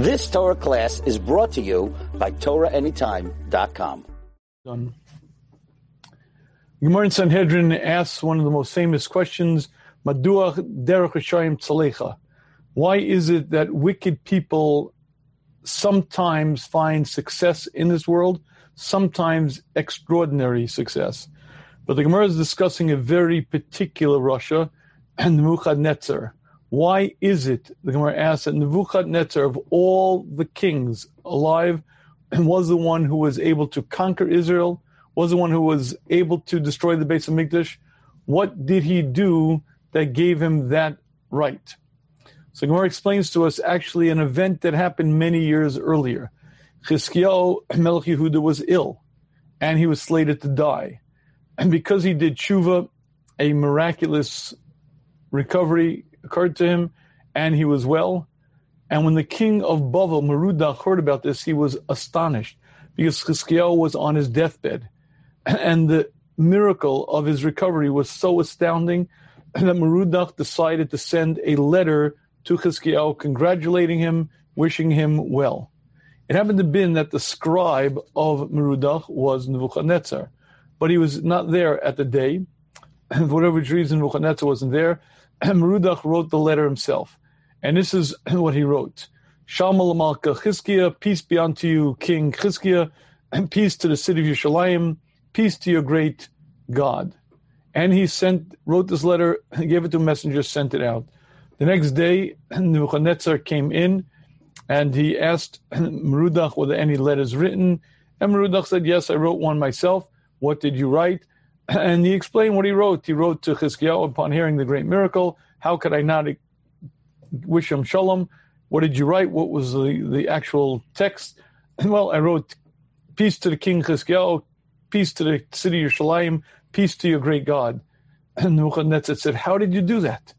This Torah class is brought to you by TorahAnytime.com. Gemara in Sanhedrin asks one of the most famous questions, Madua derech Rishayim tzalecha. Why is it that wicked people sometimes find success in this world, sometimes extraordinary success? But the Gemara is discussing a very particular rasha and Nebuchadnezzar. Why is it, the Gemara asks, that Nebuchadnezzar, of all the kings alive, was the one who was able to conquer Israel, was the one who was able to destroy the Beis HaMikdash? What did he do that gave him that right? So Gemara explains to us actually an event that happened many years earlier. Chizkiyahu Melech Yehuda was ill, and he was slated to die. And because he did tshuva, a miraculous recovery occurred to him, and he was well. And when the king of Bavel, Merodach, heard about this, he was astonished because Chizkiyahu was on his deathbed. And the miracle of his recovery was so astounding that Merodach decided to send a letter to Chizkiyahu congratulating him, wishing him well. It happened to be that the scribe of Merodach was Nebuchadnezzar, but he was not there at the day. And for whatever reason, Nebuchadnezzar wasn't there. Merodach wrote the letter himself. And this is what he wrote. Shalom Malka Chizkiah, peace be unto you, King Chizkiah, and peace to the city of Yerushalayim, peace to your great God. And he sent, wrote this letter, gave it to a messenger, sent it out. The next day, Nebuchadnezzar came in and he asked Merodach were there any letters written. And Merodach said, Yes, I wrote one myself. What did you write? And he explained what he wrote. He wrote to Chizkiyahu upon hearing the great miracle, How could I not wish him shalom? What did you write? What was the, the actual text? Well, I wrote, Peace to the king Chizkiyahu, peace to the city of Yerushalayim, peace to your great God. And Nebuchadnezzar said, How did you do that?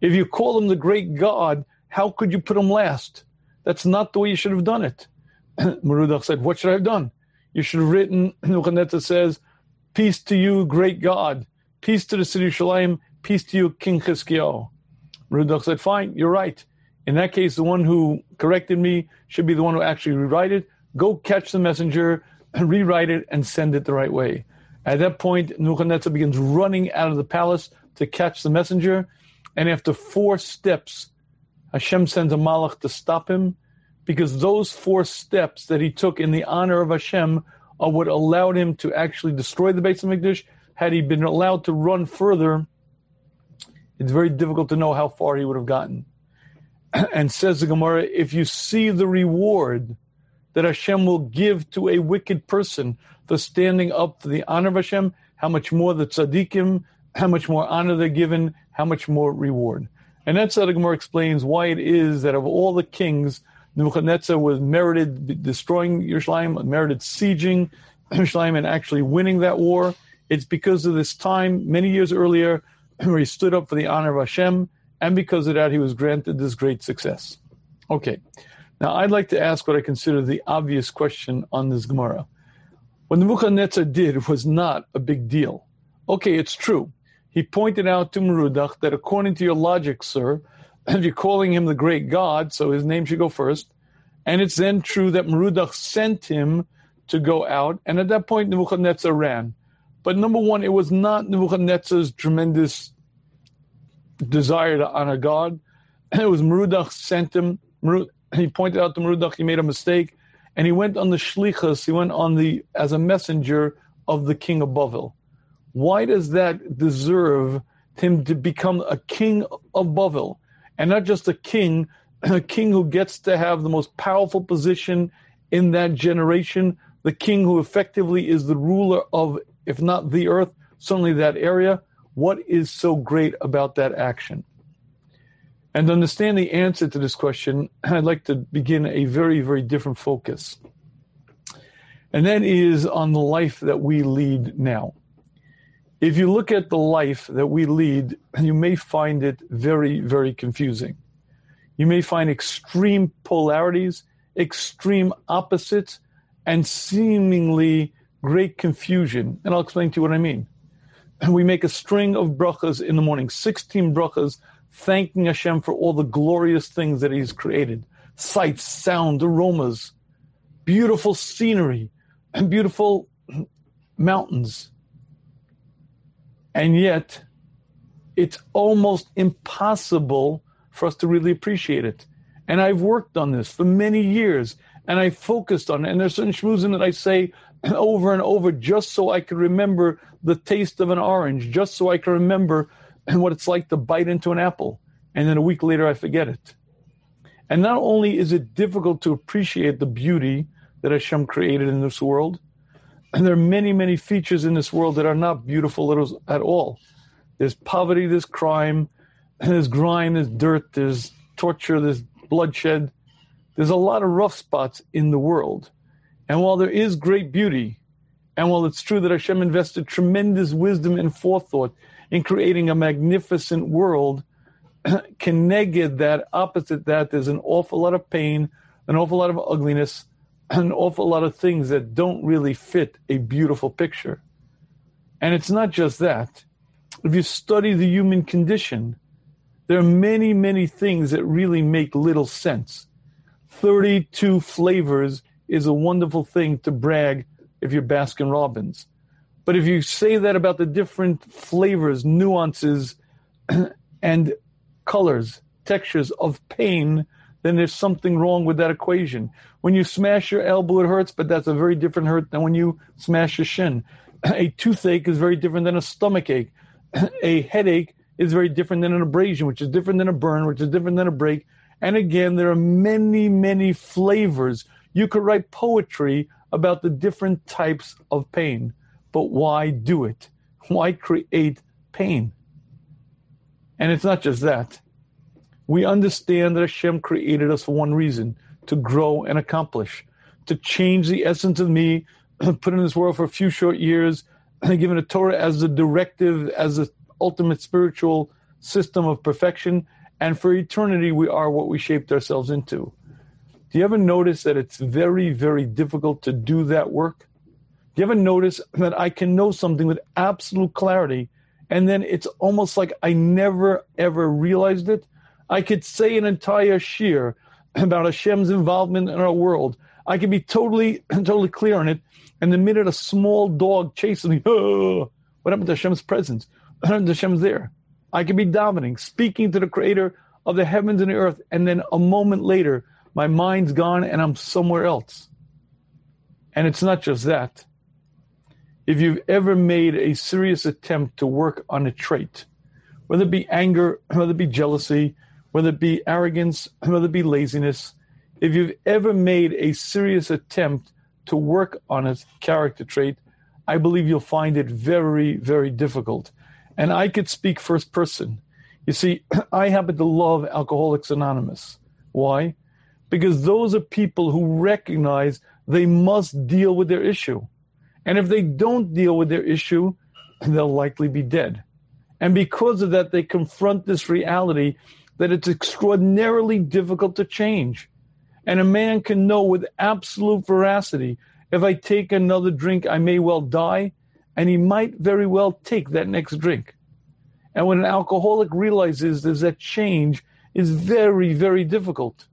If you call him the great God, how could you put him last? That's not the way you should have done it. Merodach said, What should I have done? You should have written, Nebuchadnezzar says, Peace to you, great God. Peace to the city of Shalim. Peace to you, King Chizkiyahu. Merodach said, Fine, you're right. In that case, the one who corrected me should be the one who actually rewrite it. Go catch the messenger, rewrite it, and send it the right way. At that point, Nebuchadnezzar begins running out of the palace to catch the messenger. And after four steps, Hashem sends a malach to stop him because those four steps that he took in the honor of Hashem Uh, are what allowed him to actually destroy the Beis HaMikdash. Had he been allowed to run further, it's very difficult to know how far he would have gotten. And says the Gemara, if you see the reward that Hashem will give to a wicked person for standing up for the honor of Hashem, how much more the tzaddikim, how much more honor they're given, how much more reward. And that's how the Gemara explains why it is that of all the kings, Nebuchadnezzar was merited destroying Yerushalayim, merited sieging Yerushalayim and actually winning that war. It's because of this time, many years earlier, where he stood up for the honor of Hashem, and because of that, he was granted this great success. Okay, now I'd like to ask what I consider the obvious question on this Gemara. What Nebuchadnezzar did was not a big deal. Okay, it's true he pointed out to Merodach that according to your logic, sir, if you're calling him the great God, so his name should go first, and it's then true that Merodach sent him to go out, and at that point Nebuchadnezzar ran. But number one, it was not Nebuchadnezzar's tremendous desire to honor God. It was Merodach sent him. He pointed out to Merodach he made a mistake, and he went on the shlichus. He went on the as a messenger of the king of Bavel. Why does that deserve him to become a king of Bavel? And not just a king, a king who gets to have the most powerful position in that generation, the king who effectively is the ruler of, if not the earth, certainly that area. What is so great about that action? And to understand the answer to this question, I'd like to begin a very, very different focus. And that is on the life that we lead now. If you look at the life that we lead, you may find it very, very confusing. You may find extreme polarities, extreme opposites, and seemingly great confusion. And I'll explain to you what I mean. And We make a string of brachas in the morning, 16 brachas, thanking Hashem for all the glorious things that He's created, sights, sound, aromas, beautiful scenery, and beautiful mountains. And yet, it's almost impossible for us to really appreciate it. And I've worked on this for many years and I focused on it. And there's certain shmuzim that I say over and over just so I can remember the taste of an orange, just so I can remember what it's like to bite into an apple. And then a week later, I forget it. And not only is it difficult to appreciate the beauty that Hashem created in this world, and there are many, many features in this world that are not beautiful at all. There's poverty, there's crime, there's grime, there's dirt, there's torture, there's bloodshed. There's a lot of rough spots in the world. And while there is great beauty, and while it's true that Hashem invested tremendous wisdom and forethought in creating a magnificent world, can negate that, opposite that, there's an awful lot of pain, an awful lot of ugliness, an awful lot of things that don't really fit a beautiful picture. And it's not just that. If you study the human condition, there are many, many things that really make little sense. 32 flavors is a wonderful thing to brag if you're Baskin Robbins. But if you say that about the different flavors, nuances, and colors, textures of pain, then there's something wrong with that equation. When you smash your elbow, it hurts, but that's a very different hurt than when you smash your shin. A toothache is very different than a stomach ache. A headache is very different than an abrasion, which is different than a burn, which is different than a break. And again, there are many, many flavors. You could write poetry about the different types of pain, but why do it? Why create pain? And it's not just that. We understand that Hashem created us for one reason to grow and accomplish, to change the essence of me, put in this world for a few short years, given a Torah as the directive, as the ultimate spiritual system of perfection. And for eternity, we are what we shaped ourselves into. Do you ever notice that it's very, very difficult to do that work? Do you ever notice that I can know something with absolute clarity and then it's almost like I never ever realized it? I could say an entire shiur about Hashem's involvement in our world. I could be totally, totally clear on it. And the minute a small dog chases me, oh, what happened to Hashem's presence? Hashem's there. I could be dominating, speaking to the creator of the heavens and the earth, and then a moment later, my mind's gone and I'm somewhere else. And it's not just that. If you've ever made a serious attempt to work on a trait, whether it be anger, whether it be jealousy, whether it be arrogance, whether it be laziness, if you've ever made a serious attempt to work on a character trait, I believe you'll find it very, very difficult. And I could speak first person. You see, I happen to love Alcoholics Anonymous. Why? Because those are people who recognize they must deal with their issue. And if they don't deal with their issue, they'll likely be dead. And because of that, they confront this reality that it's extraordinarily difficult to change. And a man can know with absolute veracity if I take another drink, I may well die and he might very well take that next drink. And when an alcoholic realizes there's that change is very, very difficult.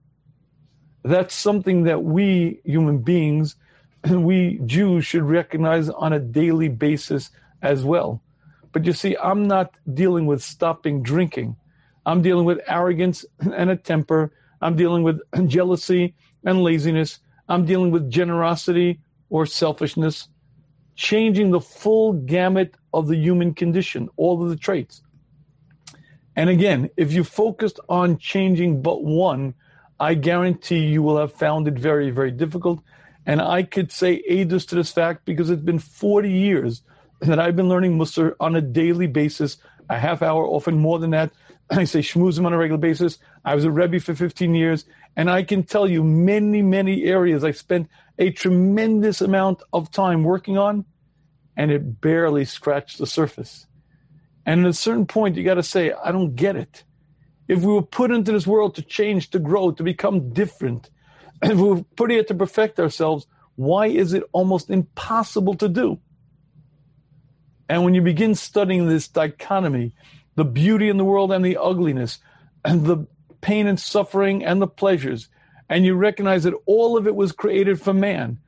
That's something that we human beings, we Jews should recognize on a daily basis as well. But you see, I'm not dealing with stopping drinking. I'm dealing with arrogance and a temper. I'm dealing with jealousy and laziness. I'm dealing with generosity or selfishness changing the full gamut of the human condition, all of the traits. And again, if you focused on changing but one, I guarantee you will have found it very, very difficult. And I could say eidus to this fact because it's been 40 years that I've been learning Musar on a daily basis, a half hour, often more than that. I say shmuzim on a regular basis. I was a Rebbe for 15 years, and I can tell you many, many areas I spent a tremendous amount of time working on, and it barely scratched the surface. And at a certain point, you got to say, I don't get it. If we were put into this world to change, to grow, to become different, if we were put here to perfect ourselves, why is it almost impossible to do? And when you begin studying this dichotomy, the beauty in the world and the ugliness, and the pain and suffering and the pleasures, and you recognize that all of it was created for man,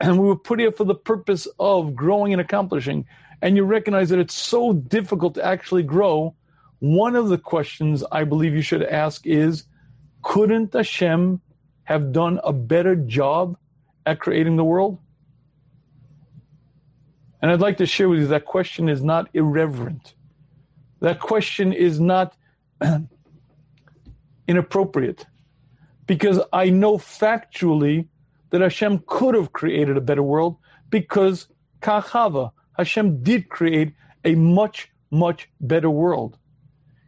and we were put here for the purpose of growing and accomplishing, and you recognize that it's so difficult to actually grow, one of the questions I believe you should ask is couldn't Hashem have done a better job at creating the world? And I'd like to share with you that question is not irreverent. That question is not inappropriate because I know factually that Hashem could have created a better world because Kachava, Hashem did create a much, much better world.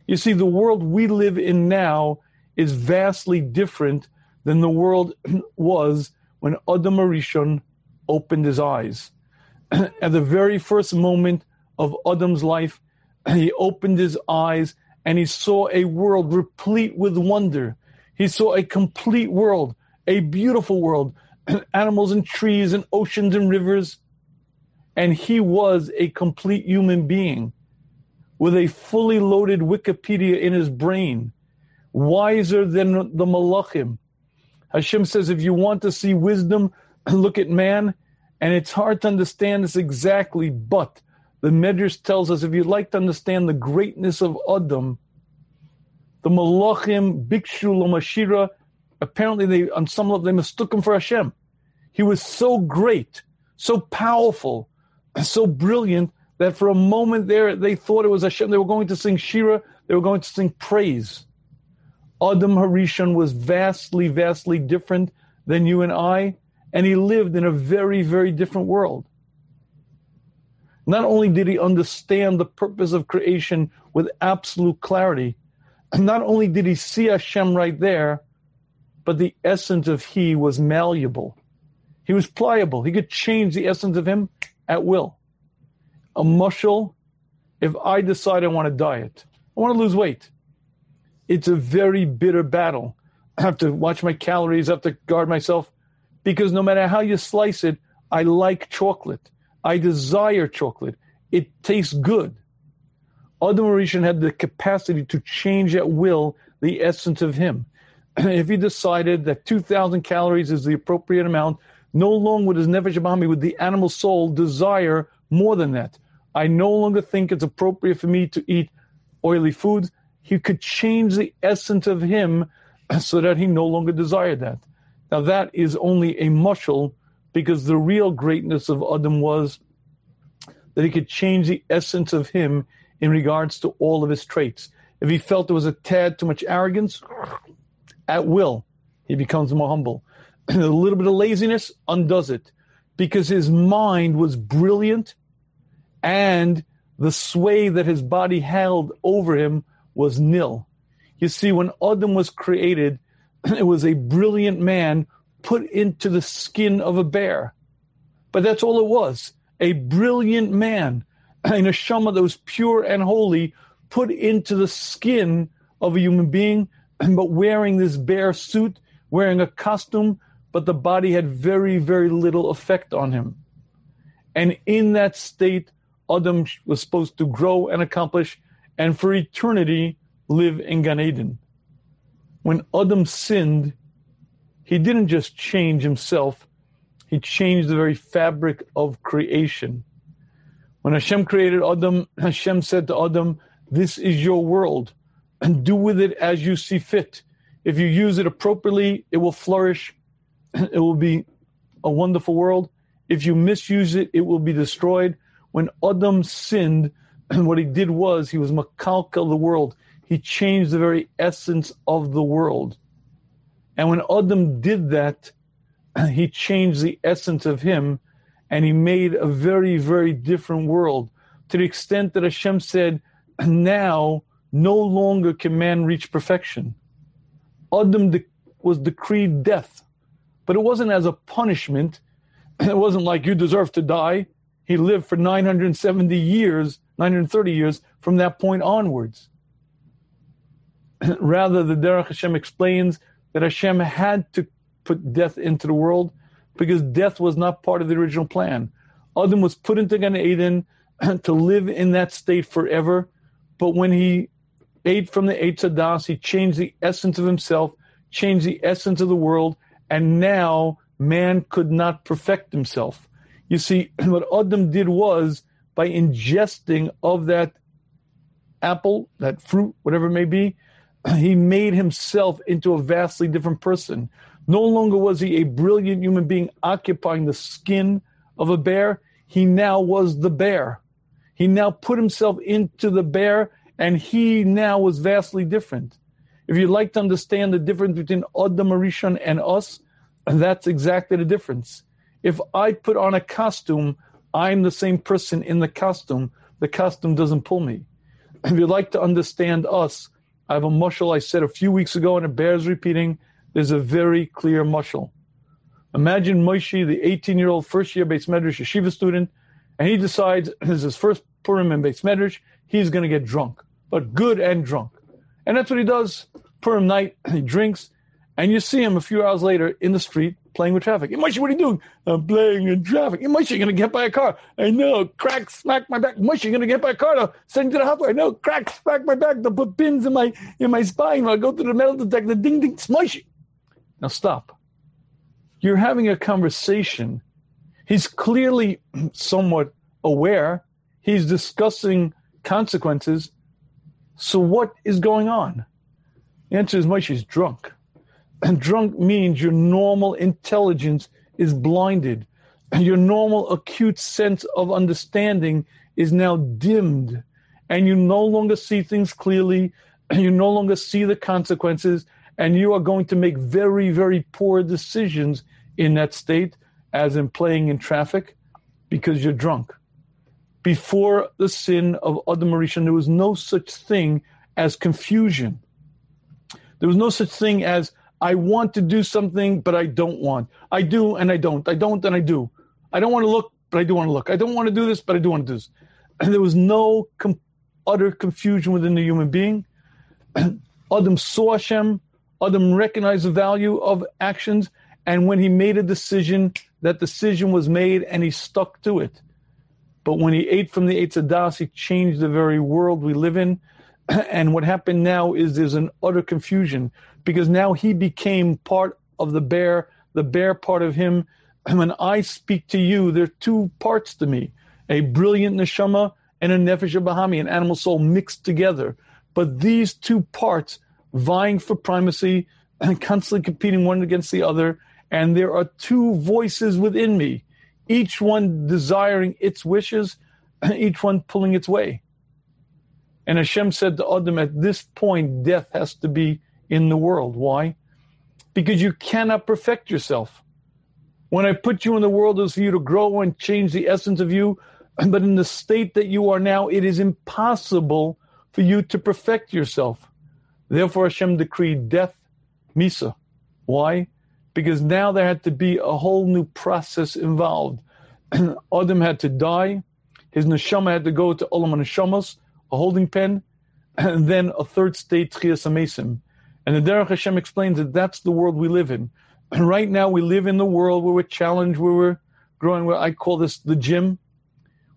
You see, the world we live in now is vastly different than the world was when Adam Arishon opened his eyes. At the very first moment of Adam's life, he opened his eyes and he saw a world replete with wonder. He saw a complete world, a beautiful world, animals and trees and oceans and rivers. And he was a complete human being with a fully loaded Wikipedia in his brain, wiser than the Malachim. Hashem says, if you want to see wisdom, look at man. And it's hard to understand this exactly, but the Medrash tells us if you'd like to understand the greatness of Adam, the Malachim, Bikshu, Lomashira, apparently they, on some level, they mistook him for Hashem. He was so great, so powerful, so brilliant that for a moment there they thought it was Hashem. They were going to sing Shira, they were going to sing praise. Adam Harishon was vastly, vastly different than you and I, and he lived in a very, very different world. Not only did he understand the purpose of creation with absolute clarity, not only did he see Hashem right there, but the essence of he was malleable. He was pliable. He could change the essence of him at will. A muscle, if I decide I want to diet, I want to lose weight, it's a very bitter battle. I have to watch my calories, I have to guard myself, because no matter how you slice it, I like chocolate. I desire chocolate. It tastes good. Adam Rishon had the capacity to change at will the essence of him. if he decided that 2,000 calories is the appropriate amount, no longer would his nefesh abami, would the animal soul desire more than that. I no longer think it's appropriate for me to eat oily foods. He could change the essence of him so that he no longer desired that. Now that is only a mushal because the real greatness of Adam was that he could change the essence of him in regards to all of his traits. If he felt there was a tad too much arrogance, at will, he becomes more humble. And a little bit of laziness undoes it because his mind was brilliant and the sway that his body held over him was nil. You see, when Adam was created, it was a brilliant man put into the skin of a bear. But that's all it was a brilliant man, in a neshama that was pure and holy, put into the skin of a human being, but wearing this bear suit, wearing a costume, but the body had very, very little effect on him. And in that state, Adam was supposed to grow and accomplish, and for eternity live in Gan Eden. When Adam sinned, he didn't just change himself, he changed the very fabric of creation. When Hashem created Adam, Hashem said to Adam, This is your world, and do with it as you see fit. If you use it appropriately, it will flourish, it will be a wonderful world. If you misuse it, it will be destroyed. When Adam sinned, and what he did was he was makalka the world. He changed the very essence of the world. And when Adam did that, he changed the essence of him and he made a very, very different world to the extent that Hashem said, now no longer can man reach perfection. Adam de- was decreed death, but it wasn't as a punishment. It wasn't like you deserve to die. He lived for 970 years, 930 years from that point onwards. Rather, the Derech Hashem explains that Hashem had to put death into the world because death was not part of the original plan. Adam was put into Gan Eden to live in that state forever, but when he ate from the Eitz Adas, he changed the essence of himself, changed the essence of the world, and now man could not perfect himself. You see, what Adam did was by ingesting of that apple, that fruit, whatever it may be, he made himself into a vastly different person. No longer was he a brilliant human being occupying the skin of a bear. He now was the bear. He now put himself into the bear, and he now was vastly different. If you'd like to understand the difference between Adam Arishon and us, that's exactly the difference. If I put on a costume, I'm the same person in the costume. The costume doesn't pull me. If you'd like to understand us, I have a mushal I said a few weeks ago, and it bears repeating. There's a very clear mushal. Imagine Moshe, the 18 year old first year Beis Medrash yeshiva student, and he decides this is his first Purim in Beis Medrash, he's going to get drunk, but good and drunk. And that's what he does. Purim night, he drinks, and you see him a few hours later in the street playing with traffic. Moshe, what are you doing? I'm playing in traffic. Moshe, you're going to get by a car. I know. Crack, smack my back. Moshe, you're going to get by a car. I'll send you to the hospital. I know. Crack, smack my back. They'll put pins in my in my spine. I'll go to the metal detector. Ding, ding, Moshe. Now stop. You're having a conversation. He's clearly somewhat aware. He's discussing consequences. So what is going on? The answer is Moshe's drunk. And drunk means your normal intelligence is blinded. Your normal acute sense of understanding is now dimmed. And you no longer see things clearly. And you no longer see the consequences. And you are going to make very, very poor decisions in that state, as in playing in traffic, because you're drunk. Before the sin of Adam there was no such thing as confusion. There was no such thing as I want to do something, but I don't want. I do and I don't. I don't and I do. I don't want to look, but I do want to look. I don't want to do this, but I do want to do this. And there was no com- utter confusion within the human being. Adam saw Hashem. Adam recognized the value of actions. And when he made a decision, that decision was made and he stuck to it. But when he ate from the Eitz Adas, he changed the very world we live in. And what happened now is there's an utter confusion because now he became part of the bear, the bear part of him. And when I speak to you, there are two parts to me a brilliant neshama and a nefesh bahami, an animal soul mixed together. But these two parts vying for primacy and constantly competing one against the other. And there are two voices within me, each one desiring its wishes, each one pulling its way. And Hashem said to Adam, at this point, death has to be in the world. Why? Because you cannot perfect yourself. When I put you in the world, it was for you to grow and change the essence of you. But in the state that you are now, it is impossible for you to perfect yourself. Therefore, Hashem decreed death, Misa. Why? Because now there had to be a whole new process involved. Adam had to die. His neshama had to go to Olam Neshamas, a holding pen, and then a third state, Tchias Amesim. And the Derech Hashem explains that that's the world we live in. Right now we live in the world where we're challenged, where we're growing, where I call this the gym.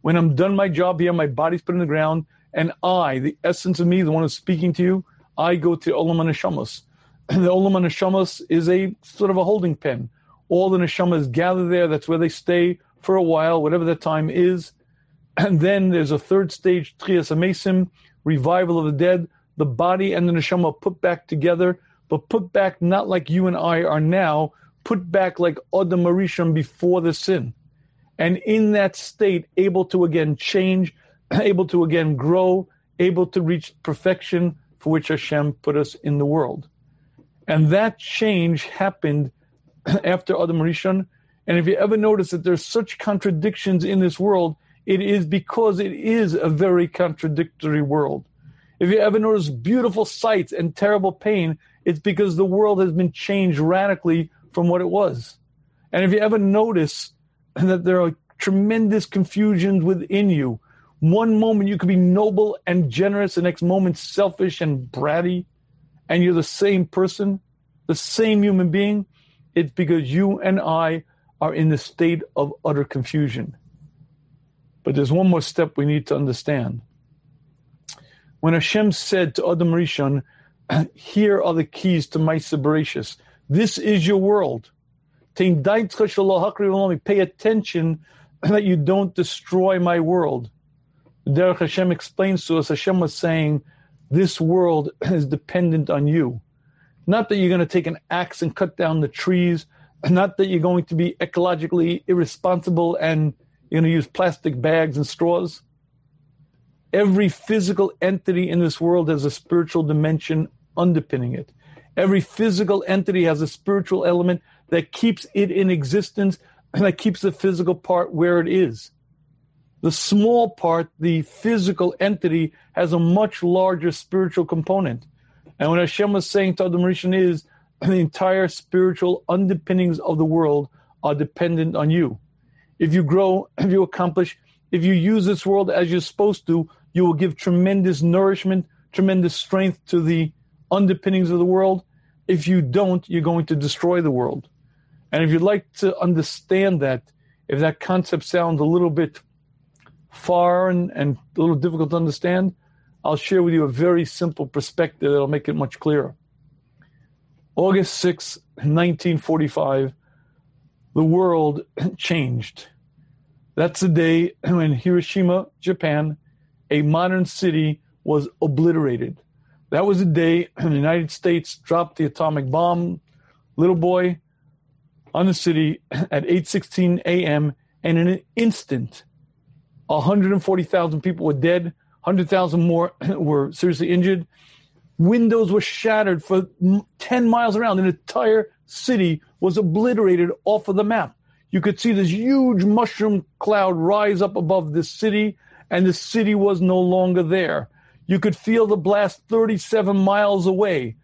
When I'm done my job here, my body's put in the ground, and I, the essence of me, the one who's speaking to you, I go to Olam Neshamas. And the Olam Neshamas is a sort of a holding pen. All the Neshamas gather there. That's where they stay for a while, whatever that time is. And then there's a third stage, Tchias Amesim, revival of the dead, the body and the neshama put back together, but put back not like you and I are now, put back like Adam Arishon before the sin. And in that state, able to again change, able to again grow, able to reach perfection for which Hashem put us in the world. And that change happened after Adam Rishon. And if you ever notice that there's such contradictions in this world, it is because it is a very contradictory world. If you ever notice beautiful sights and terrible pain, it's because the world has been changed radically from what it was. And if you ever notice that there are tremendous confusions within you, one moment you could be noble and generous, the next moment selfish and bratty, and you're the same person, the same human being, it's because you and I are in the state of utter confusion. But there's one more step we need to understand when Hashem said to Adam Rishon, here are the keys to my Bereshis. This is your world. Pay attention that you don't destroy my world. Derech Hashem explains to us, Hashem was saying, this world is dependent on you. Not that you're going to take an axe and cut down the trees, not that you're going to be ecologically irresponsible and you're going to use plastic bags and straws. Every physical entity in this world has a spiritual dimension underpinning it. Every physical entity has a spiritual element that keeps it in existence and that keeps the physical part where it is. The small part, the physical entity, has a much larger spiritual component. And what Hashem was saying to Adam Rishon is the entire spiritual underpinnings of the world are dependent on you. If you grow, if you accomplish, if you use this world as you're supposed to, you will give tremendous nourishment, tremendous strength to the underpinnings of the world. If you don't, you're going to destroy the world. And if you'd like to understand that, if that concept sounds a little bit far and, and a little difficult to understand, I'll share with you a very simple perspective that'll make it much clearer. August 6, 1945, the world changed. That's the day when Hiroshima, Japan, a modern city was obliterated. That was the day the United States dropped the atomic bomb, little boy, on the city at 8:16 a.m. and in an instant 140,000 people were dead, 100,000 more were seriously injured. Windows were shattered for 10 miles around. An entire city was obliterated off of the map. You could see this huge mushroom cloud rise up above this city and the city was no longer there. You could feel the blast 37 miles away.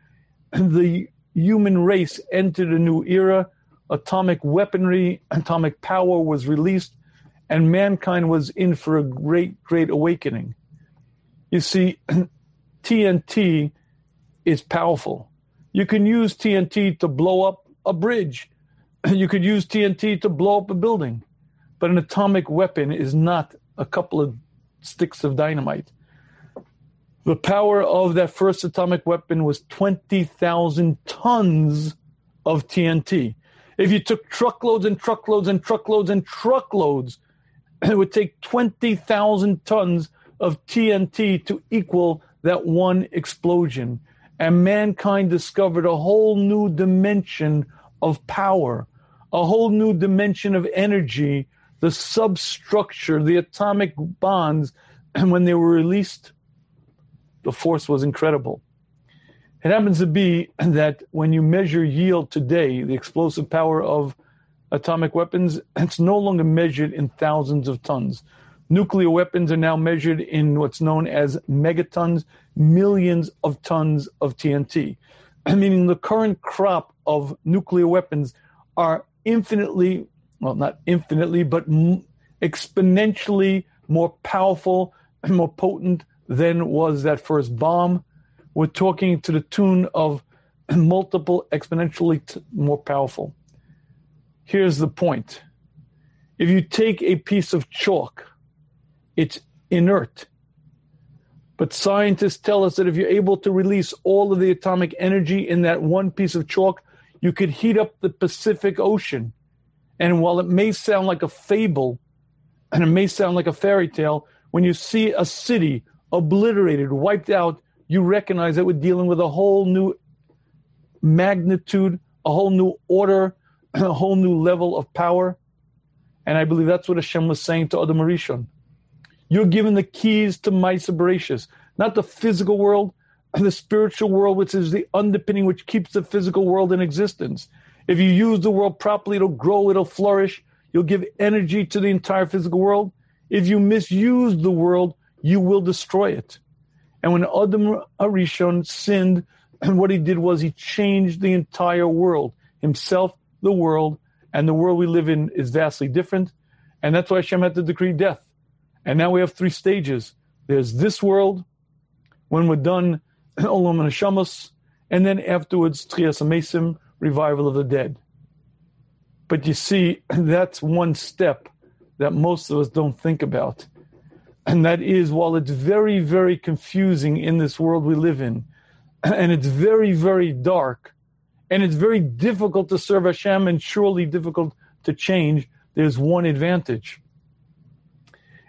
The human race entered a new era. Atomic weaponry, atomic power was released, and mankind was in for a great, great awakening. You see, TNT is powerful. You can use TNT to blow up a bridge. You could use TNT to blow up a building. But an atomic weapon is not a couple of sticks of dynamite. The power of that first atomic weapon was 20,000 tons of TNT. If you took truckloads and truckloads and truckloads and truckloads, it would take 20,000 tons of TNT to equal that one explosion. And mankind discovered a whole new dimension of power, a whole new dimension of energy the substructure, the atomic bonds, and when they were released, the force was incredible. It happens to be that when you measure yield today, the explosive power of atomic weapons, it's no longer measured in thousands of tons. Nuclear weapons are now measured in what's known as megatons, millions of tons of TNT. Meaning the current crop of nuclear weapons are infinitely well, not infinitely, but exponentially more powerful and more potent than was that first bomb. We're talking to the tune of multiple exponentially t- more powerful. Here's the point. If you take a piece of chalk, it's inert. But scientists tell us that if you're able to release all of the atomic energy in that one piece of chalk, you could heat up the Pacific Ocean and while it may sound like a fable and it may sound like a fairy tale, when you see a city obliterated, wiped out, you recognize that we're dealing with a whole new magnitude, a whole new order, a whole new level of power. And I believe that's what Hashem was saying to Adam Arishon. You're given the keys to Maisa Bereshis, not the physical world, the spiritual world, which is the underpinning which keeps the physical world in existence. If you use the world properly, it'll grow, it'll flourish. You'll give energy to the entire physical world. If you misuse the world, you will destroy it. And when Adam Arishon sinned, and what he did was he changed the entire world, himself, the world, and the world we live in is vastly different. And that's why Hashem had to decree death. And now we have three stages. There's this world, when we're done, Olam and Hashamas, and then afterwards, Tchias Amesim, revival of the dead. But you see, that's one step that most of us don't think about. And that is, while it's very, very confusing in this world we live in, and it's very, very dark, and it's very difficult to serve Hashem and surely difficult to change, there's one advantage.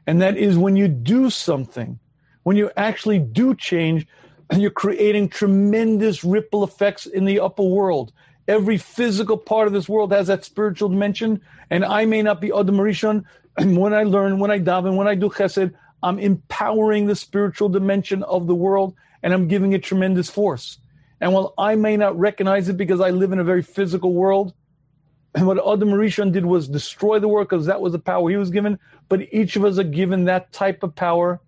And that is when you do something, when you actually do change, you're creating tremendous ripple effects in the upper world. Every physical part of this world has that spiritual dimension, and I may not be Adam Rishon. when I learn, when I daven, when I do chesed, I'm empowering the spiritual dimension of the world, and I'm giving it tremendous force. And while I may not recognize it because I live in a very physical world, and what Adam Rishon did was destroy the world because that was the power he was given. But each of us are given that type of power.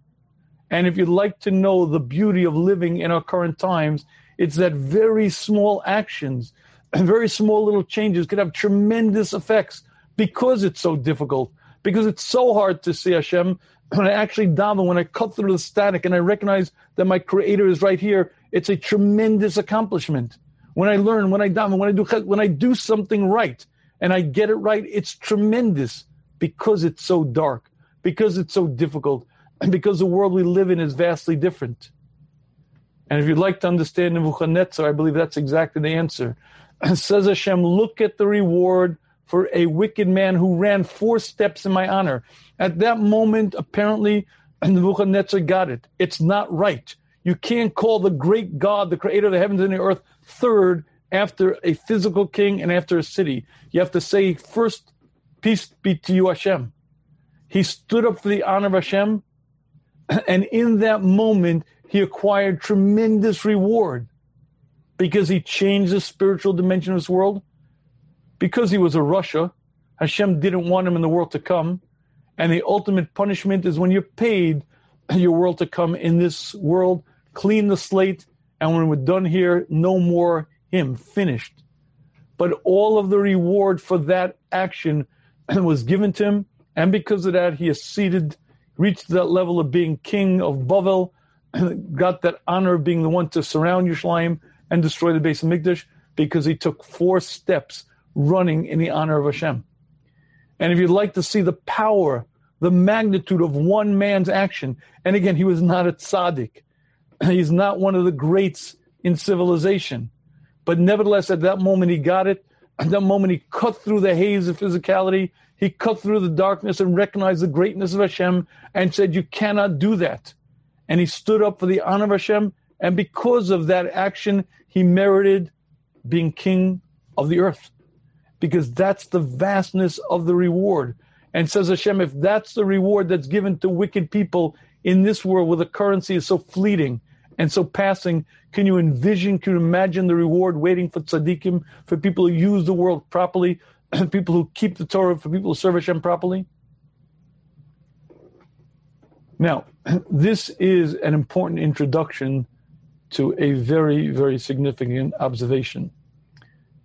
And if you'd like to know the beauty of living in our current times, it's that very small actions and very small little changes could have tremendous effects because it's so difficult, because it's so hard to see Hashem. When I actually daven, when I cut through the static and I recognize that my Creator is right here, it's a tremendous accomplishment. When I learn, when I daven, when I do when I do something right and I get it right, it's tremendous because it's so dark, because it's so difficult, and because the world we live in is vastly different. And if you'd like to understand Nebuchadnezzar, I believe that's exactly the answer. Says Hashem, look at the reward for a wicked man who ran four steps in my honor. At that moment, apparently, Nebuchadnezzar got it. It's not right. You can't call the great God, the creator of the heavens and the earth, third after a physical king and after a city. You have to say, first, peace be to you, Hashem. He stood up for the honor of Hashem, and in that moment, he acquired tremendous reward because he changed the spiritual dimension of this world. Because he was a rasha, Hashem didn't want him in the world to come. And the ultimate punishment is when you're paid your world to come in this world, clean the slate, and when we're done here, no more him, finished. But all of the reward for that action was given to him, and because of that, he seated, reached that level of being king of Bavel, got that honor of being the one to surround Yerushalayim, and destroy the Beis HaMikdash because he took four steps running in the honor of Hashem. And if you'd like to see the power, the magnitude of one man's action, and again, he was not a tzaddik. He's not one of the greats in civilization. But nevertheless, at that moment, he got it. At that moment, he cut through the haze of physicality. He cut through the darkness and recognized the greatness of Hashem and said, You cannot do that. And he stood up for the honor of Hashem. And because of that action, he merited being king of the earth because that's the vastness of the reward. And says Hashem, if that's the reward that's given to wicked people in this world where the currency is so fleeting and so passing, can you envision, can you imagine the reward waiting for tzaddikim, for people who use the world properly, people who keep the Torah, for people who serve Hashem properly? Now, this is an important introduction to a very, very significant observation.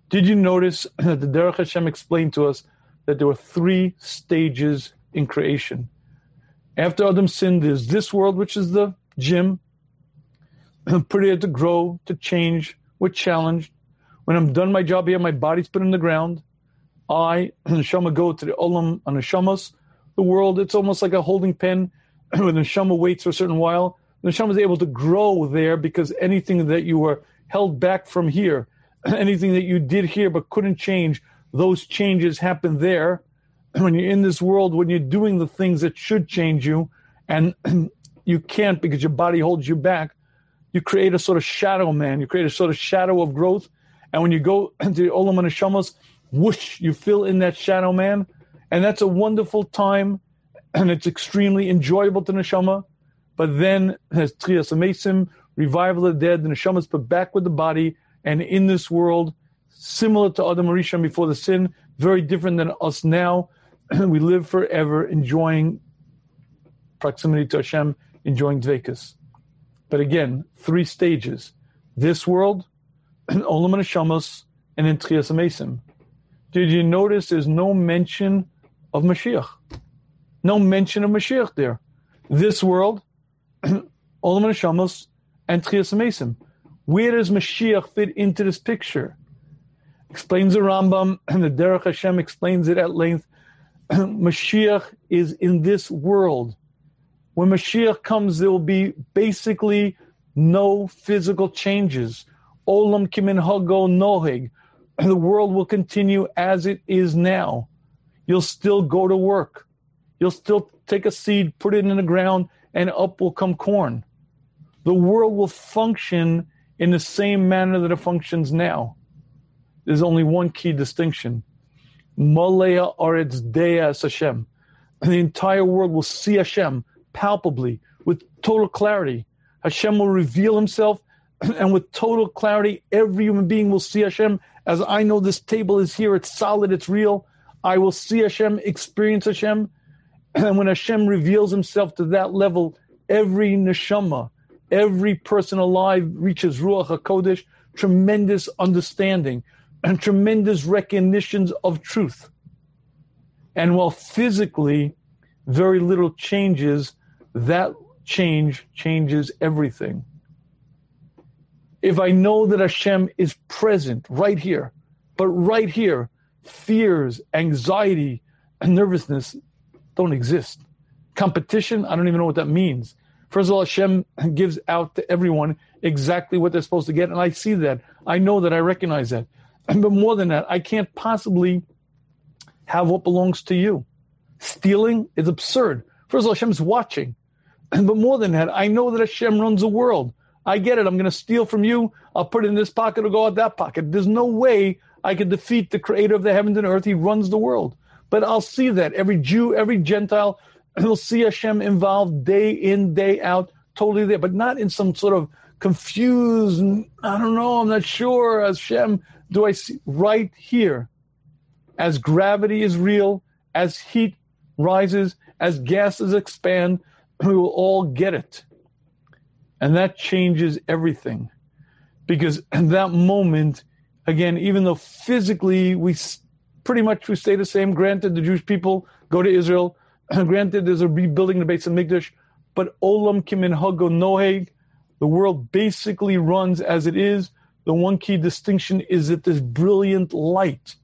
Did you notice that the Derech Hashem explained to us that there were three stages in creation? After Adam sinned, there's this world, which is the gym, prepared to grow, to change, we're challenged. When I'm done my job here, my body's put in the ground. I, Neshama, go to the Olam on the world. It's almost like a holding pen when the Neshama waits for a certain while the neshama is able to grow there because anything that you were held back from here, anything that you did here but couldn't change, those changes happen there. When you're in this world, when you're doing the things that should change you, and you can't because your body holds you back, you create a sort of shadow man. You create a sort of shadow of growth. And when you go into the Olam Neshamas, whoosh, you fill in that shadow man. And that's a wonderful time. And it's extremely enjoyable to Neshama. But then has Tchias Amesim, revival of the dead, the neshama is put back with the body, and in this world, similar to Adam Rishon before the sin, very different than us now. we live forever enjoying proximity to Hashem, enjoying Dvekas. But again, three stages. This world, Olam Neshamos, and then Tchias Amesim. Did you notice there's no mention of Mashiach? No mention of Mashiach there. This world, Olam Neshamos, and Tchias Mesim. Where does Mashiach fit into this picture? Explains the Rambam, and the Derech Hashem explains it at length. Mashiach is in this world. When Mashiach comes, there will be basically no physical changes. Olam k'minhago noheg. The world will continue as it is now. You'll still go to work. You'll still take a seed, put it in the ground, and up will come corn. The world will function in the same manner that it functions now. There's only one key distinction. Malaya Aretz Dea Hashem. And the entire world will see Hashem palpably with total clarity. Hashem will reveal himself, and with total clarity, every human being will see Hashem. As I know this table is here, it's solid, it's real. I will see Hashem, experience Hashem. And when Hashem reveals himself to that level, every neshama, every person alive reaches Ruach HaKodesh, tremendous understanding and tremendous recognitions of truth. And while physically very little changes, that change changes everything. If I know that Hashem is present right here, but right here, fears, anxiety, and nervousness don't exist. Competition, I don't even know what that means. First of all, Hashem gives out to everyone exactly what they're supposed to get, and I see that. I know that. I recognize that. But more than that, I can't possibly have what belongs to you. Stealing is absurd. First of all, Hashem's watching. But more than that, I know that Hashem runs the world. I get it. I'm going to steal from you. I'll put it in this pocket or go out that pocket. There's no way I could defeat the creator of the heavens and earth. He runs the world. But I'll see that. Every Jew, every Gentile will see Hashem involved day in, day out, totally there, but not in some sort of confused, I don't know, I'm not sure. Hashem, do I see right here? As gravity is real, as heat rises, as gases expand, we will all get it. And that changes everything. Because in that moment, again, even though physically we pretty much we stay the same, granted the Jewish people go to Israel, granted there's a rebuilding the Beis HaMikdash, but Olam k'minhago Noheg, the world basically runs as it is. The one key distinction is that there's brilliant light.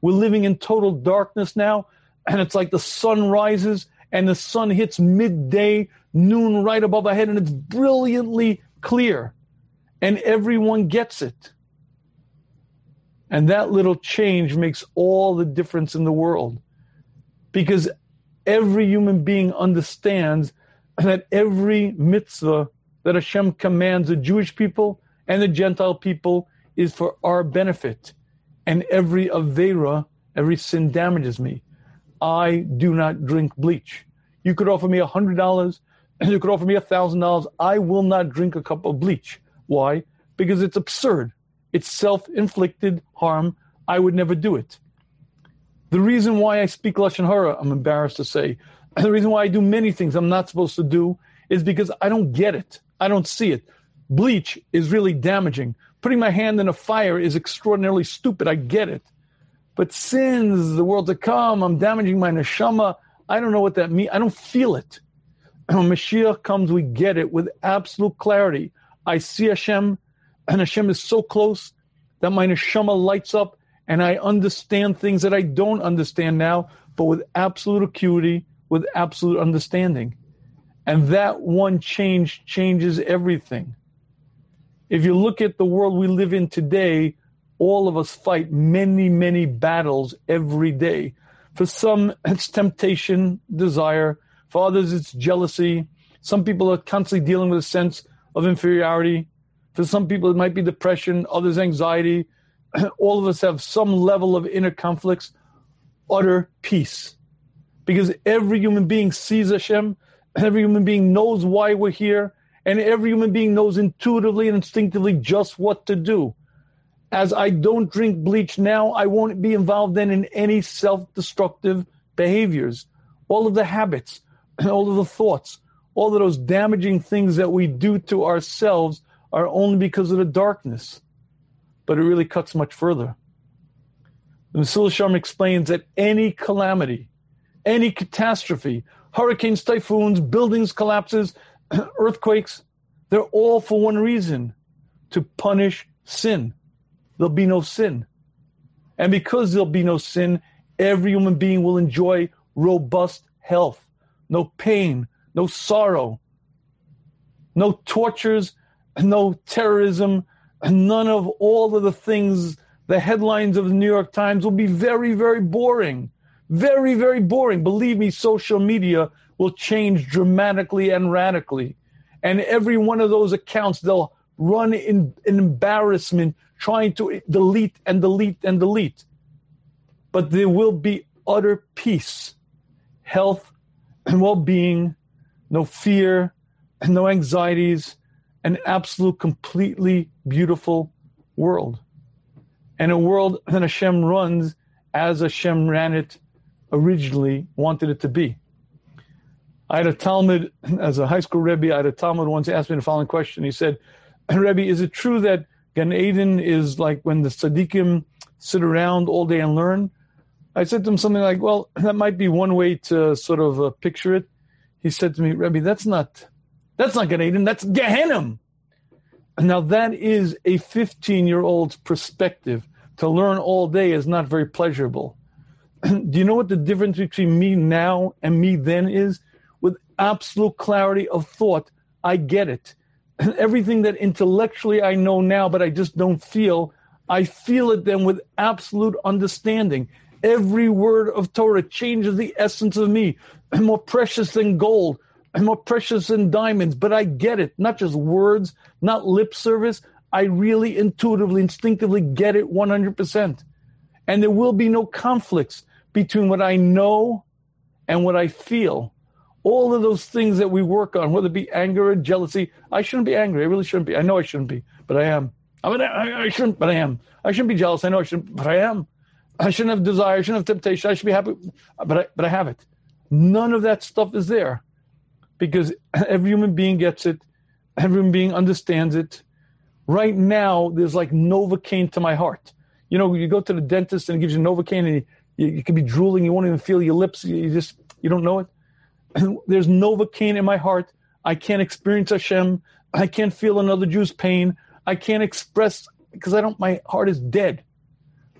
We're living in total darkness now, and it's like the sun rises and the sun hits midday, noon right above our head, and it's brilliantly clear. And everyone gets it. And that little change makes all the difference in the world. Because every human being understands that every mitzvah that Hashem commands the Jewish people and the Gentile people is for our benefit. And every Avera, every sin damages me. I do not drink bleach. You could offer me a hundred dollars and you could offer me a thousand dollars. I will not drink a cup of bleach. Why? Because it's absurd. It's self-inflicted harm. I would never do it. The reason why I speak Lashon Hara, I'm embarrassed to say, the reason why I do many things I'm not supposed to do is because I don't get it. I don't see it. Bleach is really damaging. Putting my hand in a fire is extraordinarily stupid. I get it. But sins, the world to come, I'm damaging my neshama. I don't know what that means. I don't feel it. When Mashiach comes, we get it with absolute clarity. I see Hashem, and Hashem is so close that my neshama lights up, and I understand things that I don't understand now, but with absolute acuity, with absolute understanding. And that one change changes everything. If you look at the world we live in today, all of us fight many, many battles every day. For some, it's temptation, desire. For others, it's jealousy. Some people are constantly dealing with a sense of inferiority. For some people, it might be depression, others, anxiety. All of us have some level of inner conflicts. Utter peace. Because every human being sees Hashem, every human being knows why we're here, and every human being knows intuitively and instinctively just what to do as I don't drink bleach now, I won't be involved then in any self destructive behaviors. All of the habits, all of the thoughts, all of those damaging things that we do to ourselves are only because of the darkness. But it really cuts much further. The Yesharim explains that any calamity, any catastrophe, hurricanes, typhoons, buildings collapses, earthquakes, they're all for one reason to punish sin there'll be no sin. And because there'll be no sin, every human being will enjoy robust health, no pain, no sorrow, no tortures, no terrorism, none of all of the things, the headlines of the New York Times will be very, very boring. Very, very boring. Believe me, social media will change dramatically and radically. And every one of those accounts, they'll run in, in embarrassment trying to delete and delete and delete. But there will be utter peace, health, and well being, no fear, and no anxieties, an absolute, completely beautiful world. And a world that Hashem runs as Hashem ran it originally, wanted it to be. I had a Talmud, as a high school Rebbe, I had a Talmud once asked me the following question. He said, Rebbe, is it true that Gan Eden is like when the tzaddikim sit around all day and learn? I said to him something like, well, that might be one way to sort of uh, picture it. He said to me, Rebbe, that's not, that's not Gan Eden, that's Gehenna. Now that is a 15 year old's perspective. To learn all day is not very pleasurable. Do you know what the difference between me now and me then is? With absolute clarity of thought, I get it. everything that intellectually I know now, but I just don't feel, I feel it then with absolute understanding. Every word of Torah changes the essence of me. More precious than gold. More precious than diamonds, but I get it. Not just words, not lip service. I really intuitively, instinctively get it 100%. And there will be no conflicts between what I know and what I feel all of those things that we work on, whether it be anger or jealousy. I shouldn't be angry. I really shouldn't be. I know I shouldn't be, but I am. I mean, I, I shouldn't, but I am. I shouldn't be jealous. I know I shouldn't, but I am. I shouldn't have desire. I shouldn't have temptation. I should be happy, but I, but I have it. None of that stuff is there because every human being gets it. Every human being understands it. Right now, there's like Novocaine to my heart. You know, you go to the dentist and he gives you Novocaine and you, you, you can be drooling. You won't even feel your lips. You just, you don't know it. there's Novocaine in my heart. I can't experience Hashem. I can't feel another Jew's pain. I can't express because I don't. My heart is dead.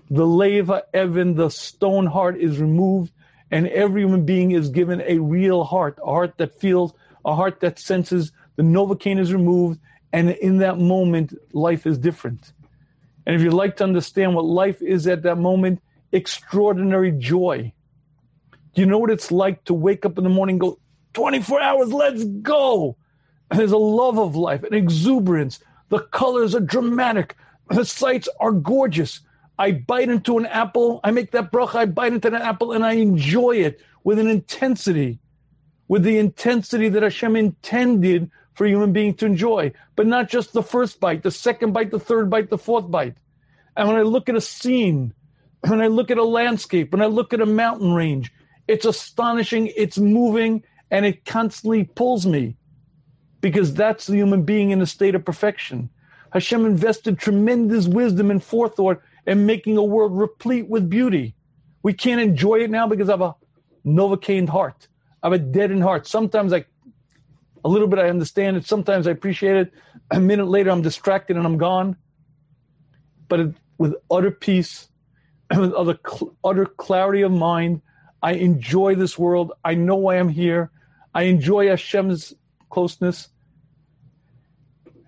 The leva Evan, the stone heart, is removed, and every human being is given a real heart, a heart that feels, a heart that senses. The Novocaine is removed, and in that moment, life is different. And if you'd like to understand what life is at that moment, extraordinary joy do you know what it's like to wake up in the morning go, 24 hours, let's go? And there's a love of life, an exuberance. The colors are dramatic. The sights are gorgeous. I bite into an apple. I make that bracha. I bite into an apple and I enjoy it with an intensity, with the intensity that Hashem intended for a human being to enjoy. But not just the first bite, the second bite, the third bite, the fourth bite. And when I look at a scene, when I look at a landscape, when I look at a mountain range, it's astonishing, it's moving, and it constantly pulls me because that's the human being in a state of perfection. Hashem invested tremendous wisdom and forethought in making a world replete with beauty. We can't enjoy it now because I have a novocaine heart. I have a deadened heart. Sometimes I, a little bit I understand it. Sometimes I appreciate it. A minute later, I'm distracted and I'm gone. But it, with utter peace, with utter, utter clarity of mind, I enjoy this world. I know I am here. I enjoy Hashem's closeness.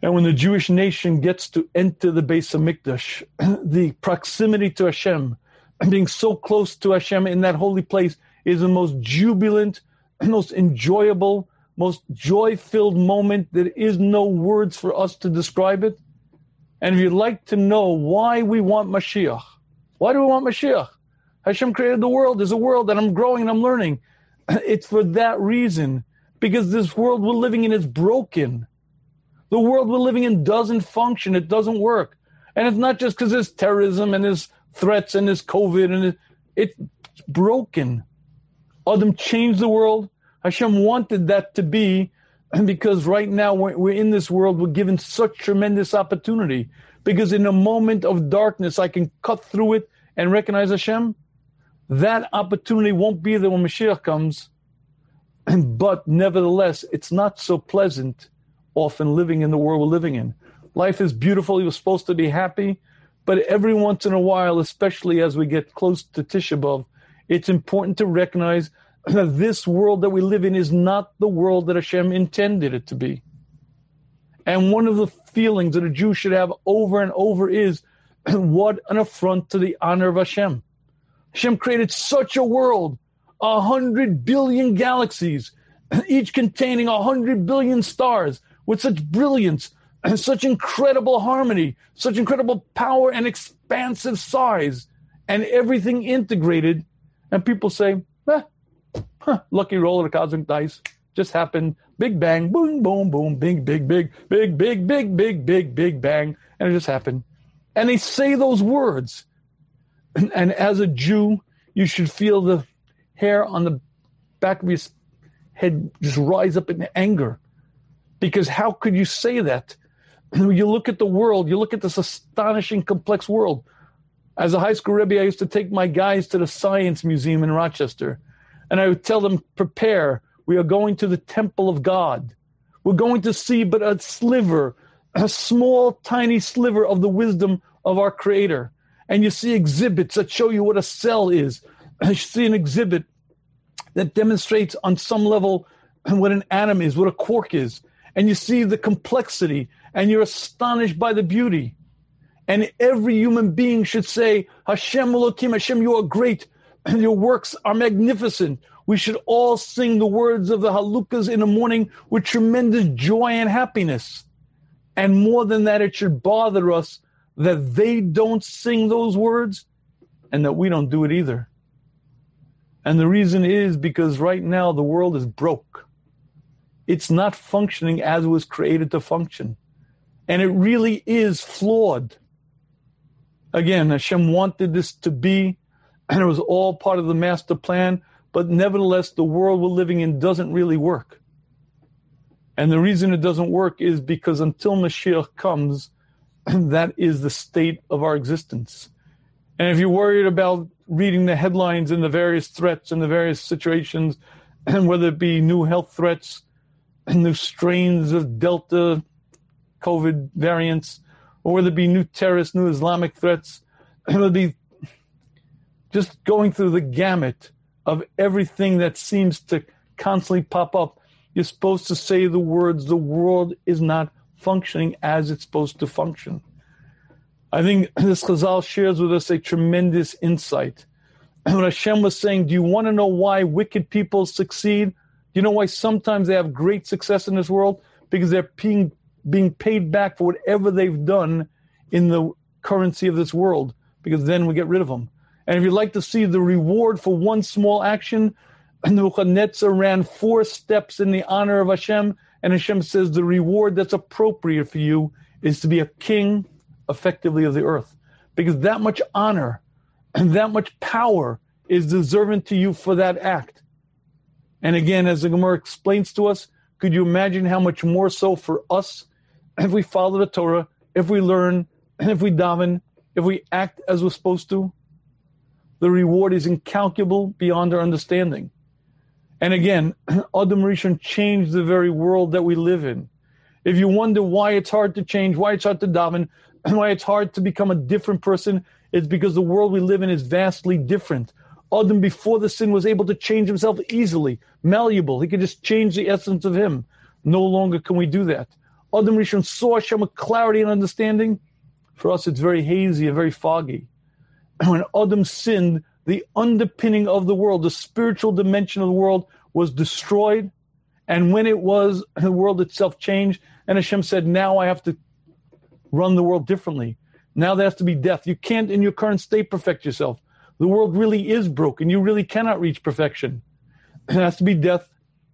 And when the Jewish nation gets to enter the Beis HaMikdash, the proximity to Hashem, being so close to Hashem in that holy place is the most jubilant, most enjoyable, most joy-filled moment. There is no words for us to describe it. And if you'd like to know why we want Mashiach, why do we want Mashiach? Hashem created the world. There's a world that I'm growing and I'm learning. It's for that reason, because this world we're living in is broken. The world we're living in doesn't function. It doesn't work. And it's not just because there's terrorism and there's threats and there's COVID and it's broken. Adam changed the world. Hashem wanted that to be, and because right now we're, we're in this world, we're given such tremendous opportunity. Because in a moment of darkness, I can cut through it and recognize Hashem that opportunity won't be there when Mashiach comes. But nevertheless, it's not so pleasant often living in the world we're living in. Life is beautiful. You're supposed to be happy. But every once in a while, especially as we get close to Tisha B'Av, it's important to recognize that this world that we live in is not the world that Hashem intended it to be. And one of the feelings that a Jew should have over and over is what an affront to the honor of Hashem. Hashem created such a world, a hundred billion galaxies, each containing a hundred billion stars with such brilliance and such incredible harmony, such incredible power and expansive size, and everything integrated. And people say, eh, huh, lucky roll of the cosmic dice. Just happened. Big bang, boom, boom, boom, big, big, big, big, big, big, big, big, big bang. And it just happened. And they say those words. And, and as a Jew, you should feel the hair on the back of your head just rise up in anger. Because how could you say that? You look at the world, you look at this astonishing, complex world. As a high school rebbe, I used to take my guys to the Science Museum in Rochester, and I would tell them, prepare. We are going to the temple of God. We're going to see but a sliver, a small, tiny sliver of the wisdom of our Creator. And you see exhibits that show you what a cell is. You see an exhibit that demonstrates on some level what an atom is, what a quark is. And you see the complexity and you're astonished by the beauty. And every human being should say, Hashem Elohim, Hashem, you are great, and your works are magnificent. We should all sing the words of the Halukas in the morning with tremendous joy and happiness. And more than that, it should bother us that they don't sing those words and that we don't do it either. And the reason is because right now the world is broke. It's not functioning as it was created to function. And it really is flawed. Again, Hashem wanted this to be, and it was all part of the master plan, but nevertheless, the world we're living in doesn't really work. And the reason it doesn't work is because until Mashiach comes, that is the state of our existence. And if you're worried about reading the headlines and the various threats and the various situations, and whether it be new health threats, new strains of Delta COVID variants, or whether it be new terrorist, new Islamic threats, it would be just going through the gamut of everything that seems to constantly pop up. You're supposed to say the words, the world is not functioning as it's supposed to function. I think this Chazal shares with us a tremendous insight. When Hashem was saying, Do you want to know why wicked people succeed? You know why sometimes they have great success in this world? Because they're being being paid back for whatever they've done in the currency of this world, because then we get rid of them. And if you'd like to see the reward for one small action, Nebuchadnezzar ran four steps in the honor of Hashem, and Hashem says the reward that's appropriate for you is to be a king, effectively, of the earth. Because that much honor and that much power is deserving to you for that act. And again, as the Gemara explains to us, could you imagine how much more so for us if we follow the Torah, if we learn, and if we daven, if we act as we're supposed to? The reward is incalculable beyond our understanding. And again, Adam Rishon changed the very world that we live in. If you wonder why it's hard to change, why it's hard to daven, why it's hard to become a different person, it's because the world we live in is vastly different. Adam before the sin was able to change himself easily, malleable. He could just change the essence of him. No longer can we do that. Adam Rishon saw Hashem with clarity and understanding. For us, it's very hazy and very foggy. When Adam sinned, the underpinning of the world, the spiritual dimension of the world, was destroyed. And when it was, the world itself changed. And Hashem said, Now I have to run the world differently. Now there has to be death. You can't, in your current state, perfect yourself. The world really is broken. You really cannot reach perfection. It has to be death.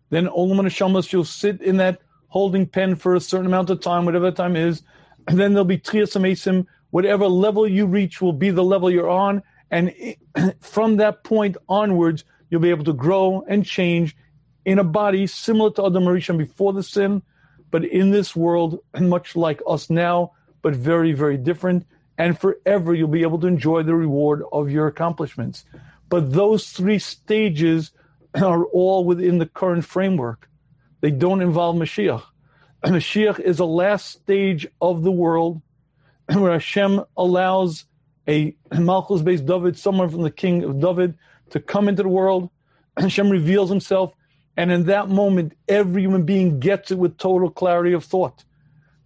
Then Olam and you'll sit in that holding pen for a certain amount of time, whatever the time is. And then there'll be Tchias HaMeisim. Whatever level you reach will be the level you're on. And from that point onwards, you'll be able to grow and change in a body similar to Adam Rishon before the sin, but in this world, and much like us now, but very, very different and forever you'll be able to enjoy the reward of your accomplishments. But those three stages are all within the current framework. They don't involve Mashiach. Mashiach is a last stage of the world where Hashem allows a Malchus Beis David, someone from the king of David, to come into the world. Hashem reveals himself, and in that moment, every human being gets it with total clarity of thought.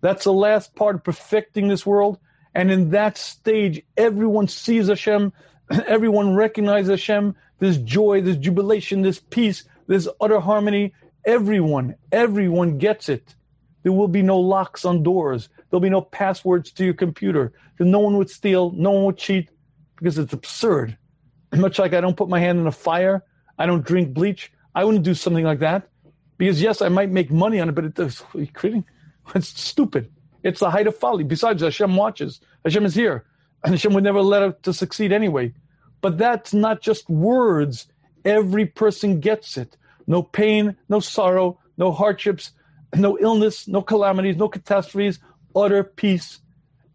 That's the last part of perfecting this world. And in that stage, everyone sees Hashem, everyone recognizes Hashem. There's joy, there's jubilation, there's peace, there's utter harmony. Everyone, everyone gets it. There will be no locks on doors. There'll be no passwords to your computer. No one would steal, no one would cheat, because it's absurd. Much like I don't put my hand in a fire, I don't drink bleach. I wouldn't do something like that. Because yes, I might make money on it, but it you kidding? It's stupid. It's the height of folly. Besides, Hashem watches. Hashem is here, and Hashem would never let it to succeed anyway. But that's not just words. Every person gets it. No pain, no sorrow, no hardships, no illness, no calamities, no catastrophes, utter peace.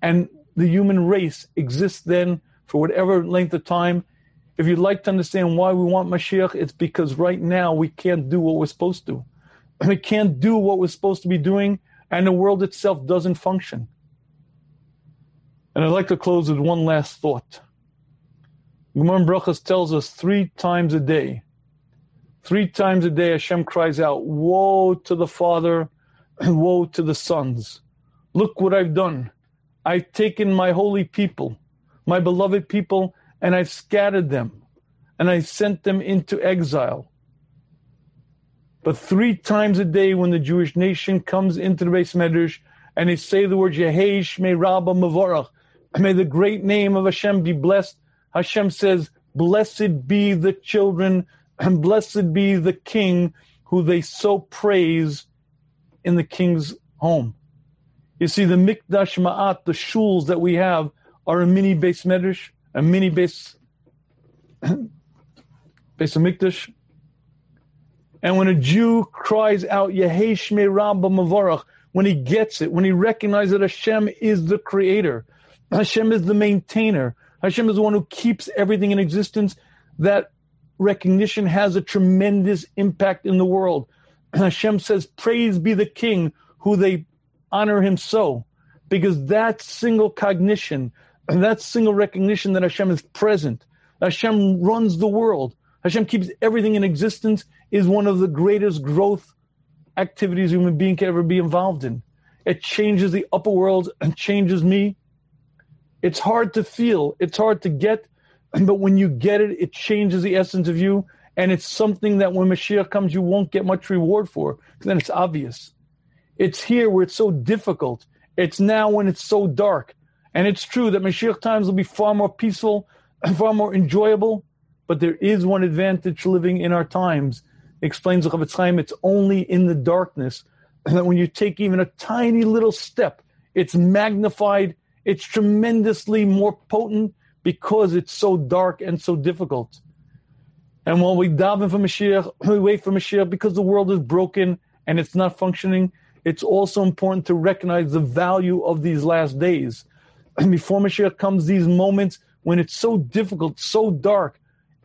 And the human race exists then for whatever length of time. If you'd like to understand why we want Mashiach, it's because right now we can't do what we're supposed to. We can't do what we're supposed to be doing, and the world itself doesn't function. And I'd like to close with one last thought. Gemara Brachos tells us three times a day, three times a day Hashem cries out, Woe to the Father, and woe to the sons. Look what I've done. I've taken my holy people, my beloved people, and I've scattered them, and I've sent them into exile. But three times a day, when the Jewish nation comes into the Beis Medrash and they say the word Yehei Shmei Rabba Mavorach, may the great name of Hashem be blessed. Hashem says, Blessed be the children and blessed be the king who they so praise in the king's home. You see, the Mikdash Ma'at, the shuls that we have, are a mini Beis Medrash, a mini base, base of Mikdash, and when a Jew cries out, Yehei Shmei Rabba Mavarach, when he gets it, when he recognizes that Hashem is the creator, Hashem is the maintainer, Hashem is the one who keeps everything in existence, that recognition has a tremendous impact in the world. Hashem says, Praise be the King, who they honor him so. Because that single cognition, that single recognition that Hashem is present, Hashem runs the world, Hashem keeps everything in existence is one of the greatest growth activities a human being can ever be involved in. It changes the upper world and changes me. It's hard to feel, it's hard to get, but when you get it, it changes the essence of you. And it's something that when Mashiach comes, you won't get much reward for, then it's obvious. It's here where it's so difficult. It's now when it's so dark. And it's true that Mashiach times will be far more peaceful and far more enjoyable but there is one advantage living in our times. Explains the Chaim, it's only in the darkness that when you take even a tiny little step, it's magnified, it's tremendously more potent because it's so dark and so difficult. And while we daven for Mashiach, we wait for Mashiach because the world is broken and it's not functioning. It's also important to recognize the value of these last days. And before Mashiach comes, these moments when it's so difficult, so dark,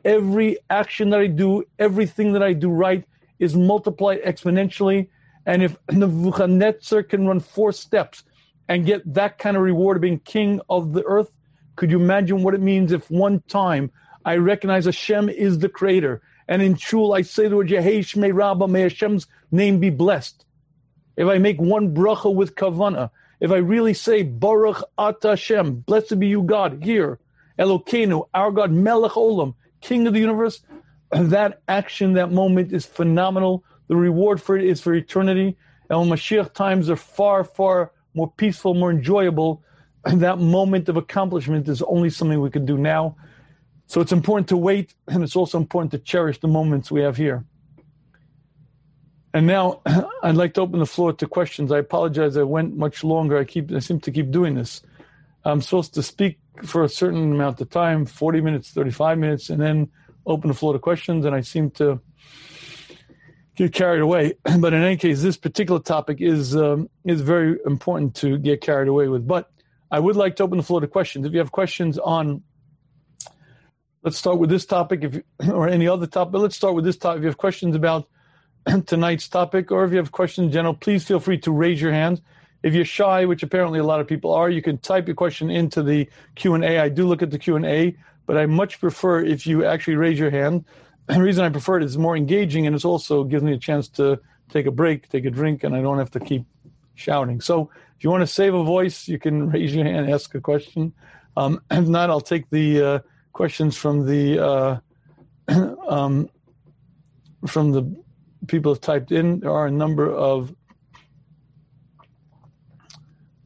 every action that I do, everything that I do right is multiplied exponentially. And if Nebuchadnezzar can run four steps and get that kind of reward of being king of the earth, could you imagine what it means if one time I recognize Hashem is the creator and in Shul I say the word Yehei Shmei Rabba, may Hashem's name be blessed. If I make one bracha with kavana, if I really say Baruch Ata Hashem, blessed be you God, here, Elokeinu, our God, Melech Olam, king of the universe, that action, that moment is phenomenal. The reward for it is for eternity. And when Mashiach times are far, far more peaceful, more enjoyable, and that moment of accomplishment is only something we can do now. So it's important to wait, and it's also important to cherish the moments we have here. And now I'd like to open the floor to questions. I apologize I went much longer. I keep I seem to keep doing this. I'm supposed to speak for a certain amount of time 40 minutes, 35 minutes, and then open the floor to questions. And I seem to get carried away. But in any case, this particular topic is, um, is very important to get carried away with. But I would like to open the floor to questions. If you have questions on, let's start with this topic, if or any other topic. But let's start with this topic. If you have questions about tonight's topic, or if you have questions in general, please feel free to raise your hand. If you're shy, which apparently a lot of people are, you can type your question into the Q&A. I do look at the Q&A, but I much prefer if you actually raise your hand. the reason I prefer it is more engaging and it also gives me a chance to take a break, take a drink, and I don't have to keep shouting. So if you want to save a voice, you can raise your hand, ask a question. Um, if not, I'll take the uh, questions from the uh, um, from the people have typed in. There are a number of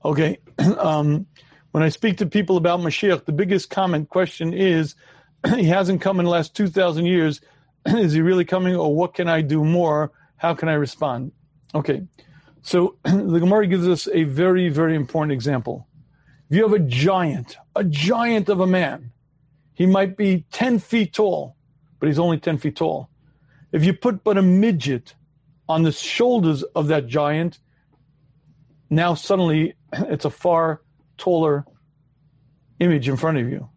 okay. Um, when I speak to people about Mashiach, the biggest comment question is, he hasn't come in the last two thousand years. is he really coming, or what can I do more? How can I respond? Okay, so the Gemara gives us a very, very important example. If you have a giant, a giant of a man, he might be 10 feet tall, but he's only 10 feet tall. If you put but a midget on the shoulders of that giant, now suddenly it's a far taller image in front of you.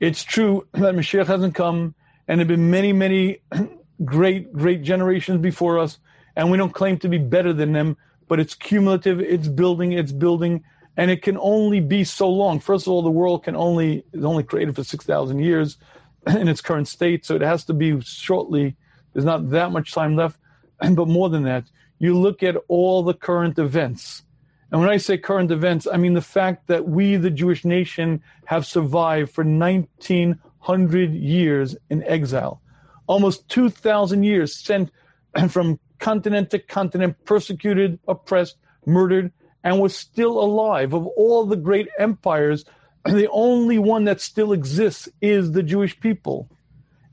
It's true that Mashiach hasn't come, and there have been many, many great, great generations before us, and we don't claim to be better than them, but it's cumulative, it's building, it's building, and it can only be so long. First of all, the world can only is only created for six thousand years in its current state, so it has to be shortly. There's not that much time left, but more than that, you look at all the current events. And when I say current events, I mean the fact that we, the Jewish nation, have survived for 1900 years in exile. Almost 2,000 years sent from continent to continent, persecuted, oppressed, murdered, and was still alive. Of all the great empires, the only one that still exists is the Jewish people.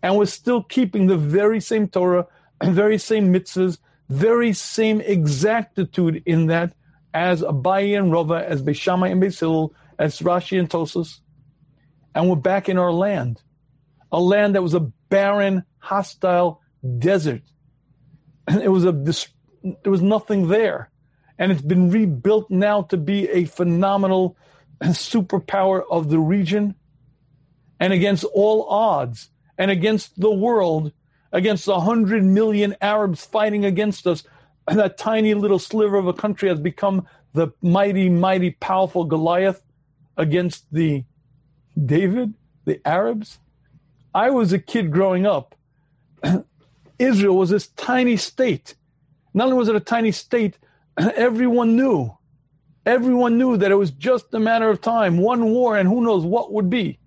And was still keeping the very same Torah, very same mitzvahs, very same exactitude in that as Abaye and Rava, as Beis Shammai and Beis Hillel, as Rashi and Tosafos. And we're back in our land, a land that was a barren, hostile desert. It was a there was nothing there, and it's been rebuilt now to be a phenomenal superpower of the region, and against all odds, and against the world, against a hundred million Arabs fighting against us, that tiny little sliver of a country has become the mighty, mighty, powerful Goliath against the David, the Arabs. I was a kid growing up Israel was this tiny state. Not only was it a tiny state, everyone knew. Everyone knew that it was just a matter of time, one war, and who knows what would be.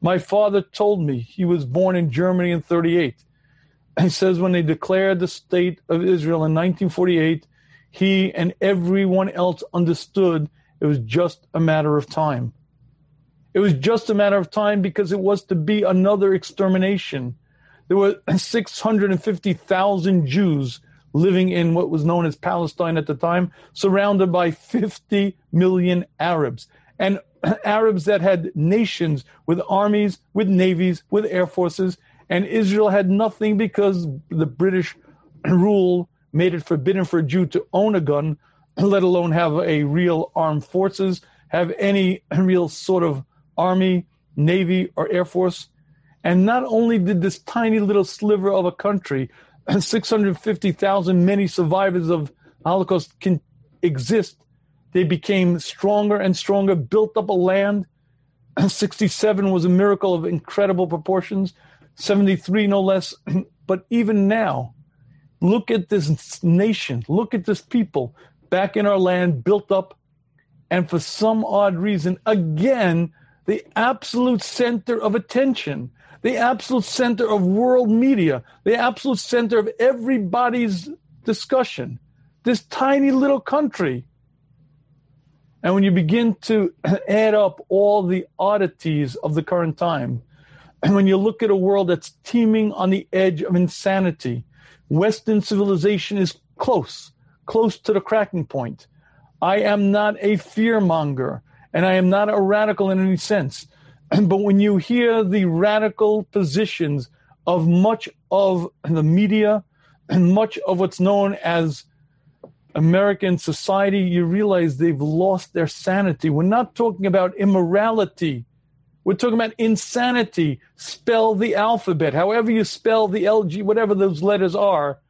My father told me he was born in Germany in 38. He says when they declared the state of Israel in 1948, he and everyone else understood it was just a matter of time. It was just a matter of time because it was to be another extermination there were 650,000 Jews living in what was known as Palestine at the time, surrounded by 50 million Arabs. And Arabs that had nations with armies, with navies, with air forces, and Israel had nothing because the British rule made it forbidden for a Jew to own a gun, let alone have a real armed forces, have any real sort of army, navy, or air force. And not only did this tiny little sliver of a country, 650,000 many survivors of Holocaust can exist, they became stronger and stronger, built up a land. 67 was a miracle of incredible proportions, 73 no less. But even now, look at this nation, look at this people back in our land, built up, and for some odd reason, again, the absolute center of attention the absolute center of world media, the absolute center of everybody's discussion. This tiny little country. And when you begin to add up all the oddities of the current time, and when you look at a world that's teeming on the edge of insanity, Western civilization is close, close to the cracking point. I am not a fearmonger, and I am not a radical in any sense. but when you hear the radical positions of much of the media and much of what's known as American society, you realize they've lost their sanity. We're not talking about immorality. We're talking about insanity. Spell the alphabet, however you spell the LG, whatever those letters are.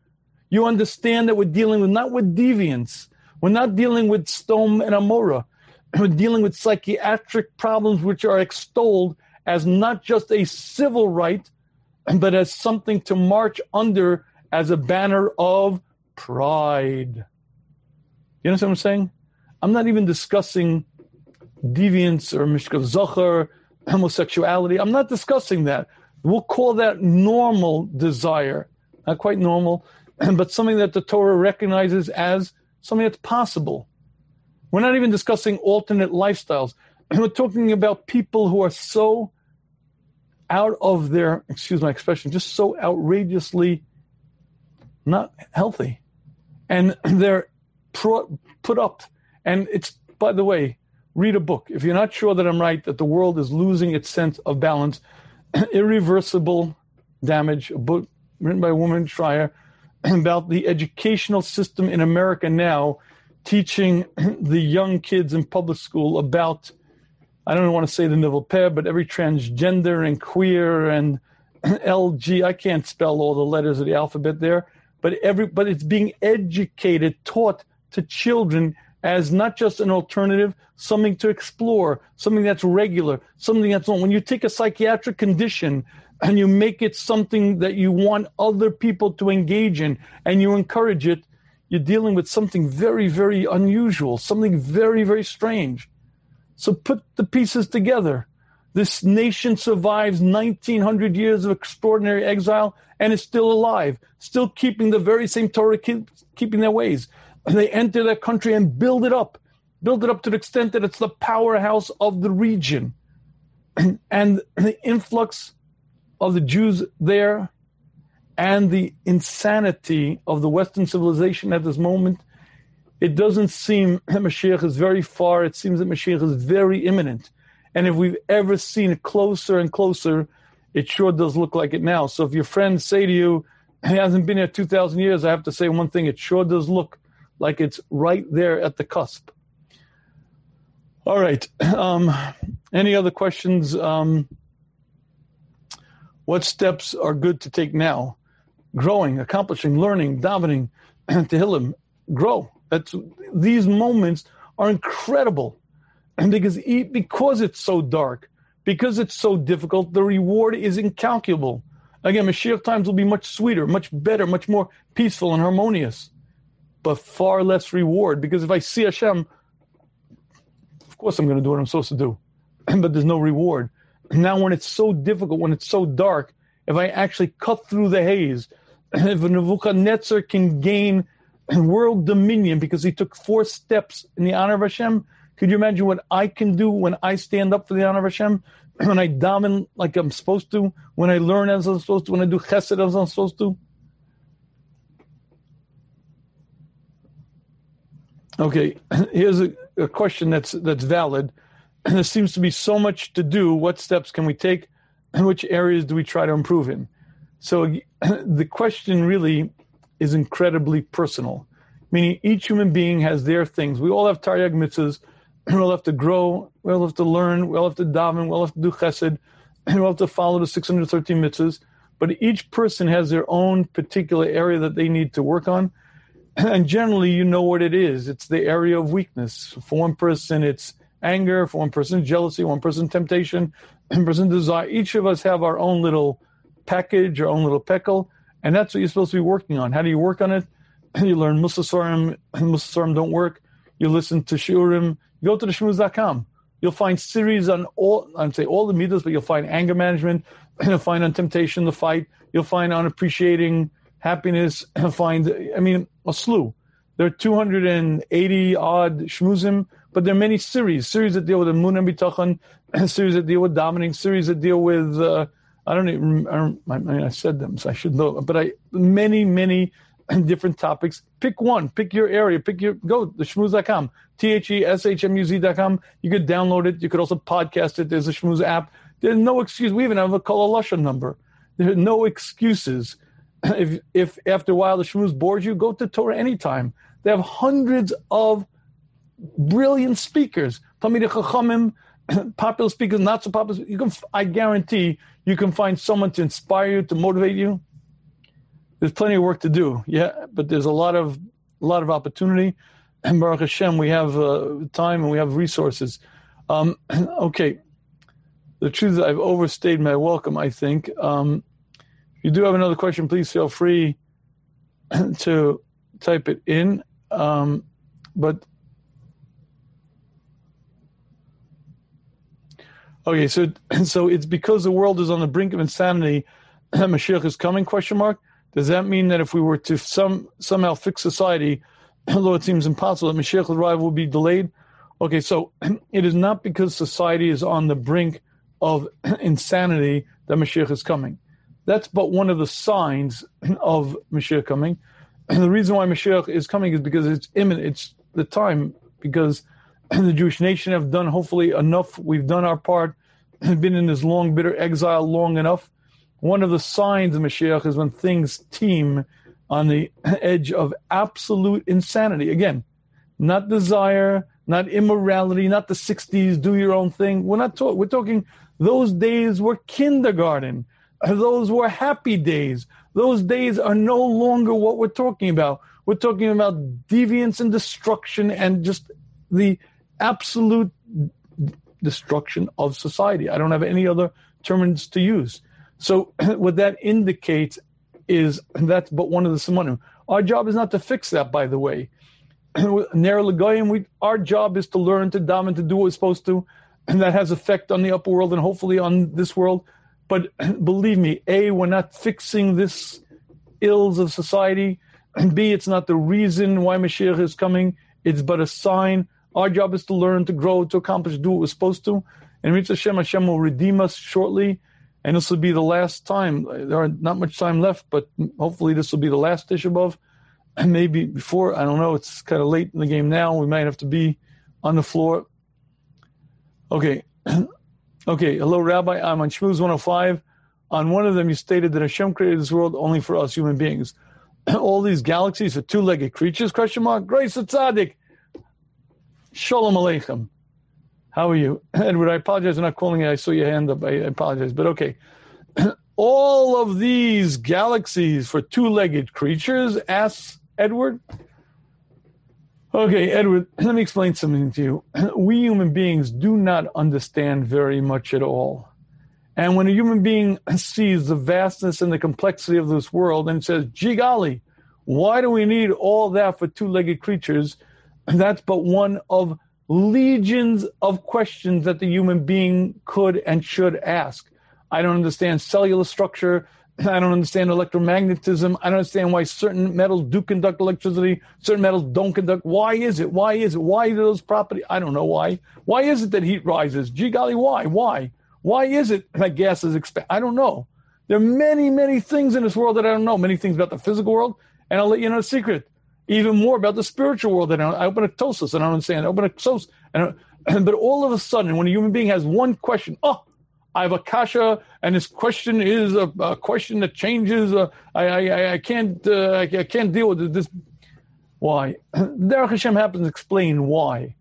You understand that we're dealing with not with deviance. We're not dealing with Sodom and Amora. We're dealing with psychiatric problems which are extolled as not just a civil right, but as something to march under as a banner of pride. You understand what I'm saying? I'm not even discussing deviance or mishkav zocher, homosexuality. I'm not discussing that. We'll call that normal desire, not quite normal, but something that the Torah recognizes as something that's possible. We're not even discussing alternate lifestyles. We're talking about people who are so out of their, excuse my expression, just so outrageously not healthy. And they're put up. And it's, by the way, read a book. If you're not sure that I'm right, that the world is losing its sense of balance, irreversible damage, a book written by a woman, Shrier, about the educational system in America now, teaching the young kids in public school about, I don't want to say the nivel peh, but every transgender and queer and LG. I can't spell all the letters of the alphabet there, but every but it's being educated, taught to children as not just an alternative, something to explore, something that's regular, something that's on. When you take a psychiatric condition and you make it something that you want other people to engage in and you encourage it, you're dealing with something very, very unusual, something very, very strange. So put the pieces together. This nation survives 1900 years of extraordinary exile and is still alive, still keeping the very same Torah, keep, keeping their ways. And they enter that country and build it up, build it up to the extent that it's the powerhouse of the region. and the influx of the Jews there and the insanity of the Western civilization at this moment, it doesn't seem that Mashiach is very far. It seems that Mashiach is very imminent. And if we've ever seen it closer and closer, it sure does look like it now. So if your friends say to you, he hasn't been here 2,000 years, I have to say one thing, it sure does look like it's right there at the cusp. All right. Um, any other questions? Um, what steps are good to take now? Growing, accomplishing, learning, davening, tehillim, grow. That's these moments are incredible, and because because it's so dark, because it's so difficult, the reward is incalculable. Again, Mashiach times will be much sweeter, much better, much more peaceful and harmonious but far less reward. Because if I see Hashem, of course I'm going to do what I'm supposed to do, but there's no reward. Now, when it's so difficult, when it's so dark, if I actually cut through the haze, if Nebuchadnezzar can gain world dominion because he took four steps in the honor of Hashem, could you imagine what I can do when I stand up for the honor of Hashem? When I dominate like I'm supposed to, when I learn as I'm supposed to, when I do chesed as I'm supposed to? Okay, here's a, a question that's that's valid. There seems to be so much to do. What steps can we take? And which areas do we try to improve in? So the question really is incredibly personal, meaning each human being has their things. We all have taryag mitzvahs. We all have to grow. We all have to learn. We all have to daven. We all have to do chesed. And we all have to follow the 613 mitzvahs. But each person has their own particular area that they need to work on and generally you know what it is. It's the area of weakness. For one person it's anger. For one person jealousy. One person temptation. One person desire. Each of us have our own little package our own little peckle and that's what you're supposed to be working on. How do you work on it? You learn musasarim musasarim don't work. You listen to shiurim you go to the shmuz.com you'll find series on all i'd say all the midas but you'll find anger management you'll find on temptation the fight. You'll find on appreciating happiness find i mean a slew. There are 280 odd shmuzim but there are many series series that deal with emunah and bitachon series that deal with dominating series that deal with uh, i don't even I, mean i said them so i should know but i many many different topics. Pick one pick your area pick your go the shmuz.com t-h-e-s-h-m-u-z.com you could download it. You could also podcast it. There's a shmuz app. There's no excuse. We even have a kol number. There are no excuses if if after a while the shmuz bores you, go to TorahAnytime. They have hundreds of brilliant speakers. Talmidei Chachamim, popular speakers, not so popular. You can, I guarantee, you can find someone to inspire you, to motivate you. There's plenty of work to do, yeah, but there's a lot of a lot of opportunity. And Baruch Hashem, we have uh, time and we have resources. Um, okay, the truth is, I've overstayed my welcome. I think. Um, you do have another question, please feel free to type it in. Um, but okay, so so it's because the world is on the brink of insanity. Mashiach is coming? Question mark. Does that mean that if we were to some somehow fix society, although it seems impossible, that Mashiach's arrival will be delayed? Okay, so it is not because society is on the brink of insanity that Mashiach is coming. That's but one of the signs of Mashiach coming. And the reason why Mashiach is coming is because it's imminent. It's the time because the Jewish nation have done hopefully enough. We've done our part, been in this long, bitter exile long enough. One of the signs of Mashiach is when things teem on the edge of absolute insanity. Again, not desire, not immorality, not the 60s, do your own thing. We're not talking, we're talking those days were kindergarten. Those were happy days. Those days are no longer what we're talking about. We're talking about deviance and destruction and just the absolute destruction of society. I don't have any other terms to use. So what that indicates is that's but one of the simanim. Our job is not to fix that, by the way. Ner we our job is to learn to daven to do what we're supposed to, and that has effect on the upper world and hopefully on this world. But believe me, A, we're not fixing this ills of society. And B, it's not the reason why Mashiach is coming. It's but a sign. Our job is to learn, to grow, to accomplish, do what we're supposed to. And Mitzvah Hashem, Hashem will redeem us shortly. And this will be the last time. There are not much time left, but hopefully this will be the last Tisha. And maybe before, I don't know, it's kind of late in the game now. We might have to be on the floor. Okay. Okay, hello, Rabbi. I'm on Shmuz 105. On one of them, you stated that Hashem created this world only for us human beings. All these galaxies are two-legged creatures? Question mark. Grace of tzaddik. Shalom aleichem. How are you, Edward? I apologize for not calling you. I saw your hand up. I apologize, but okay. All of these galaxies for two-legged creatures? Asks Edward. Okay, Edward, let me explain something to you. We human beings do not understand very much at all. And when a human being sees the vastness and the complexity of this world and says, gee golly, why do we need all that for two legged creatures? That's but one of legions of questions that the human being could and should ask. I don't understand cellular structure. I don't understand electromagnetism. I don't understand why certain metals do conduct electricity, certain metals don't conduct. Why is it? Why is it? Why do those properties? I don't know why. Why is it that heat rises? Gee golly, why? Why? Why is it that gases expand? I don't know. There are many, many things in this world that I don't know. Many things about the physical world, and I'll let you know a secret. Even more about the spiritual world that I, open a tosis and I don't understand. I open a and but all of a sudden, when a human being has one question, oh, I have a kasha, and this question is a, a question that changes. Uh, I, I, I can't uh, I, I, can't deal with this. Why? Derech Hashem happens to explain why.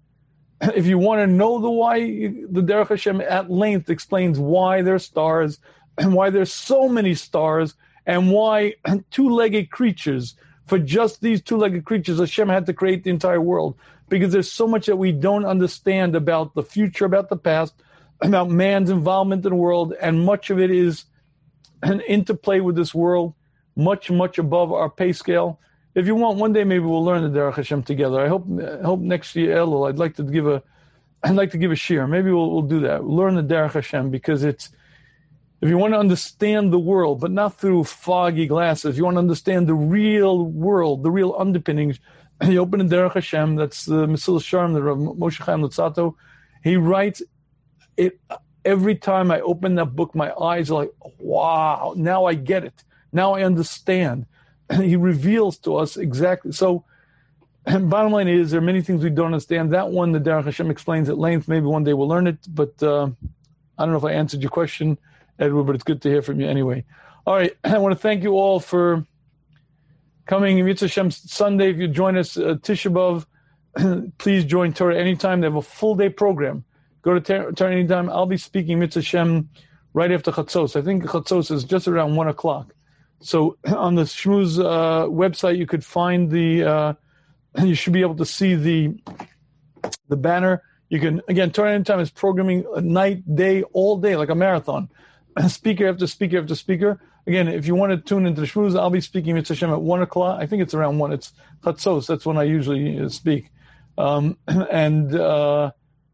If you want to know the why, the Derech Hashem at length explains why there's stars and why there's so many stars and why two-legged creatures. For just these two-legged creatures, Hashem had to create the entire world because there's so much that we don't understand about the future, about the past about man's involvement in the world, and much of it is an interplay with this world, much, much above our pay scale. If you want, one day maybe we'll learn the Derech Hashem together. I hope, hope next year, Elul, I'd like to give a, I'd like to give a shiur. Maybe we'll, we'll do that. Learn the Derech Hashem because it's, if you want to understand the world, but not through foggy glasses, you want to understand the real world, the real underpinnings. You open the Derech Hashem, that's the Mesilas Yesharim, the Rav Moshe Chaim Luzzatto. He writes it every time I open that book, my eyes are like, wow, now I get it. Now I understand. And he reveals to us exactly. So, bottom line is, there are many things we don't understand. That one, the Derech Hashem explains at length. Maybe one day we'll learn it, but uh, I don't know if I answered your question, Edward, but it's good to hear from you anyway. All right, I want to thank you all for coming. Mitzvah Hashem Sunday, if you join us, uh, Tisha please join TorahAnytime. They have a full day program. Go to TorahAnytime. I'll be speaking Mitzvah Shem right after Chatzos. I think Chatzos is just around 1 o'clock. So on the Shmuz uh, website, you could find the, uh, you should be able to see the the banner. You can, again, TorahAnytime is programming night, day, all day, like a marathon. speaker after speaker after speaker. Again, if you want to tune into the Shmuz, I'll be speaking Mitzvah Shem at 1 o'clock. I think it's around 1. It's Chatzos. That's when I usually uh, speak. Um, and uh,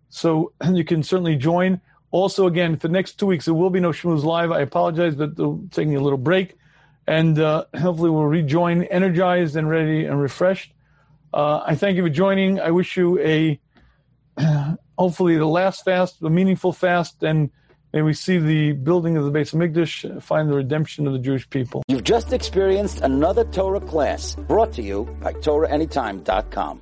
so you can certainly join. Also, again, for the next two weeks, there will be no Shmuz Live. I apologize, but taking a little break. And uh, hopefully we'll rejoin energized and ready and refreshed. Uh, I thank you for joining. I wish you a hopefully the last fast, a meaningful fast, and may we see the building of the Beis HaMikdash, find the redemption of the Jewish people. You've just experienced another Torah class brought to you by TorahAnytime.com.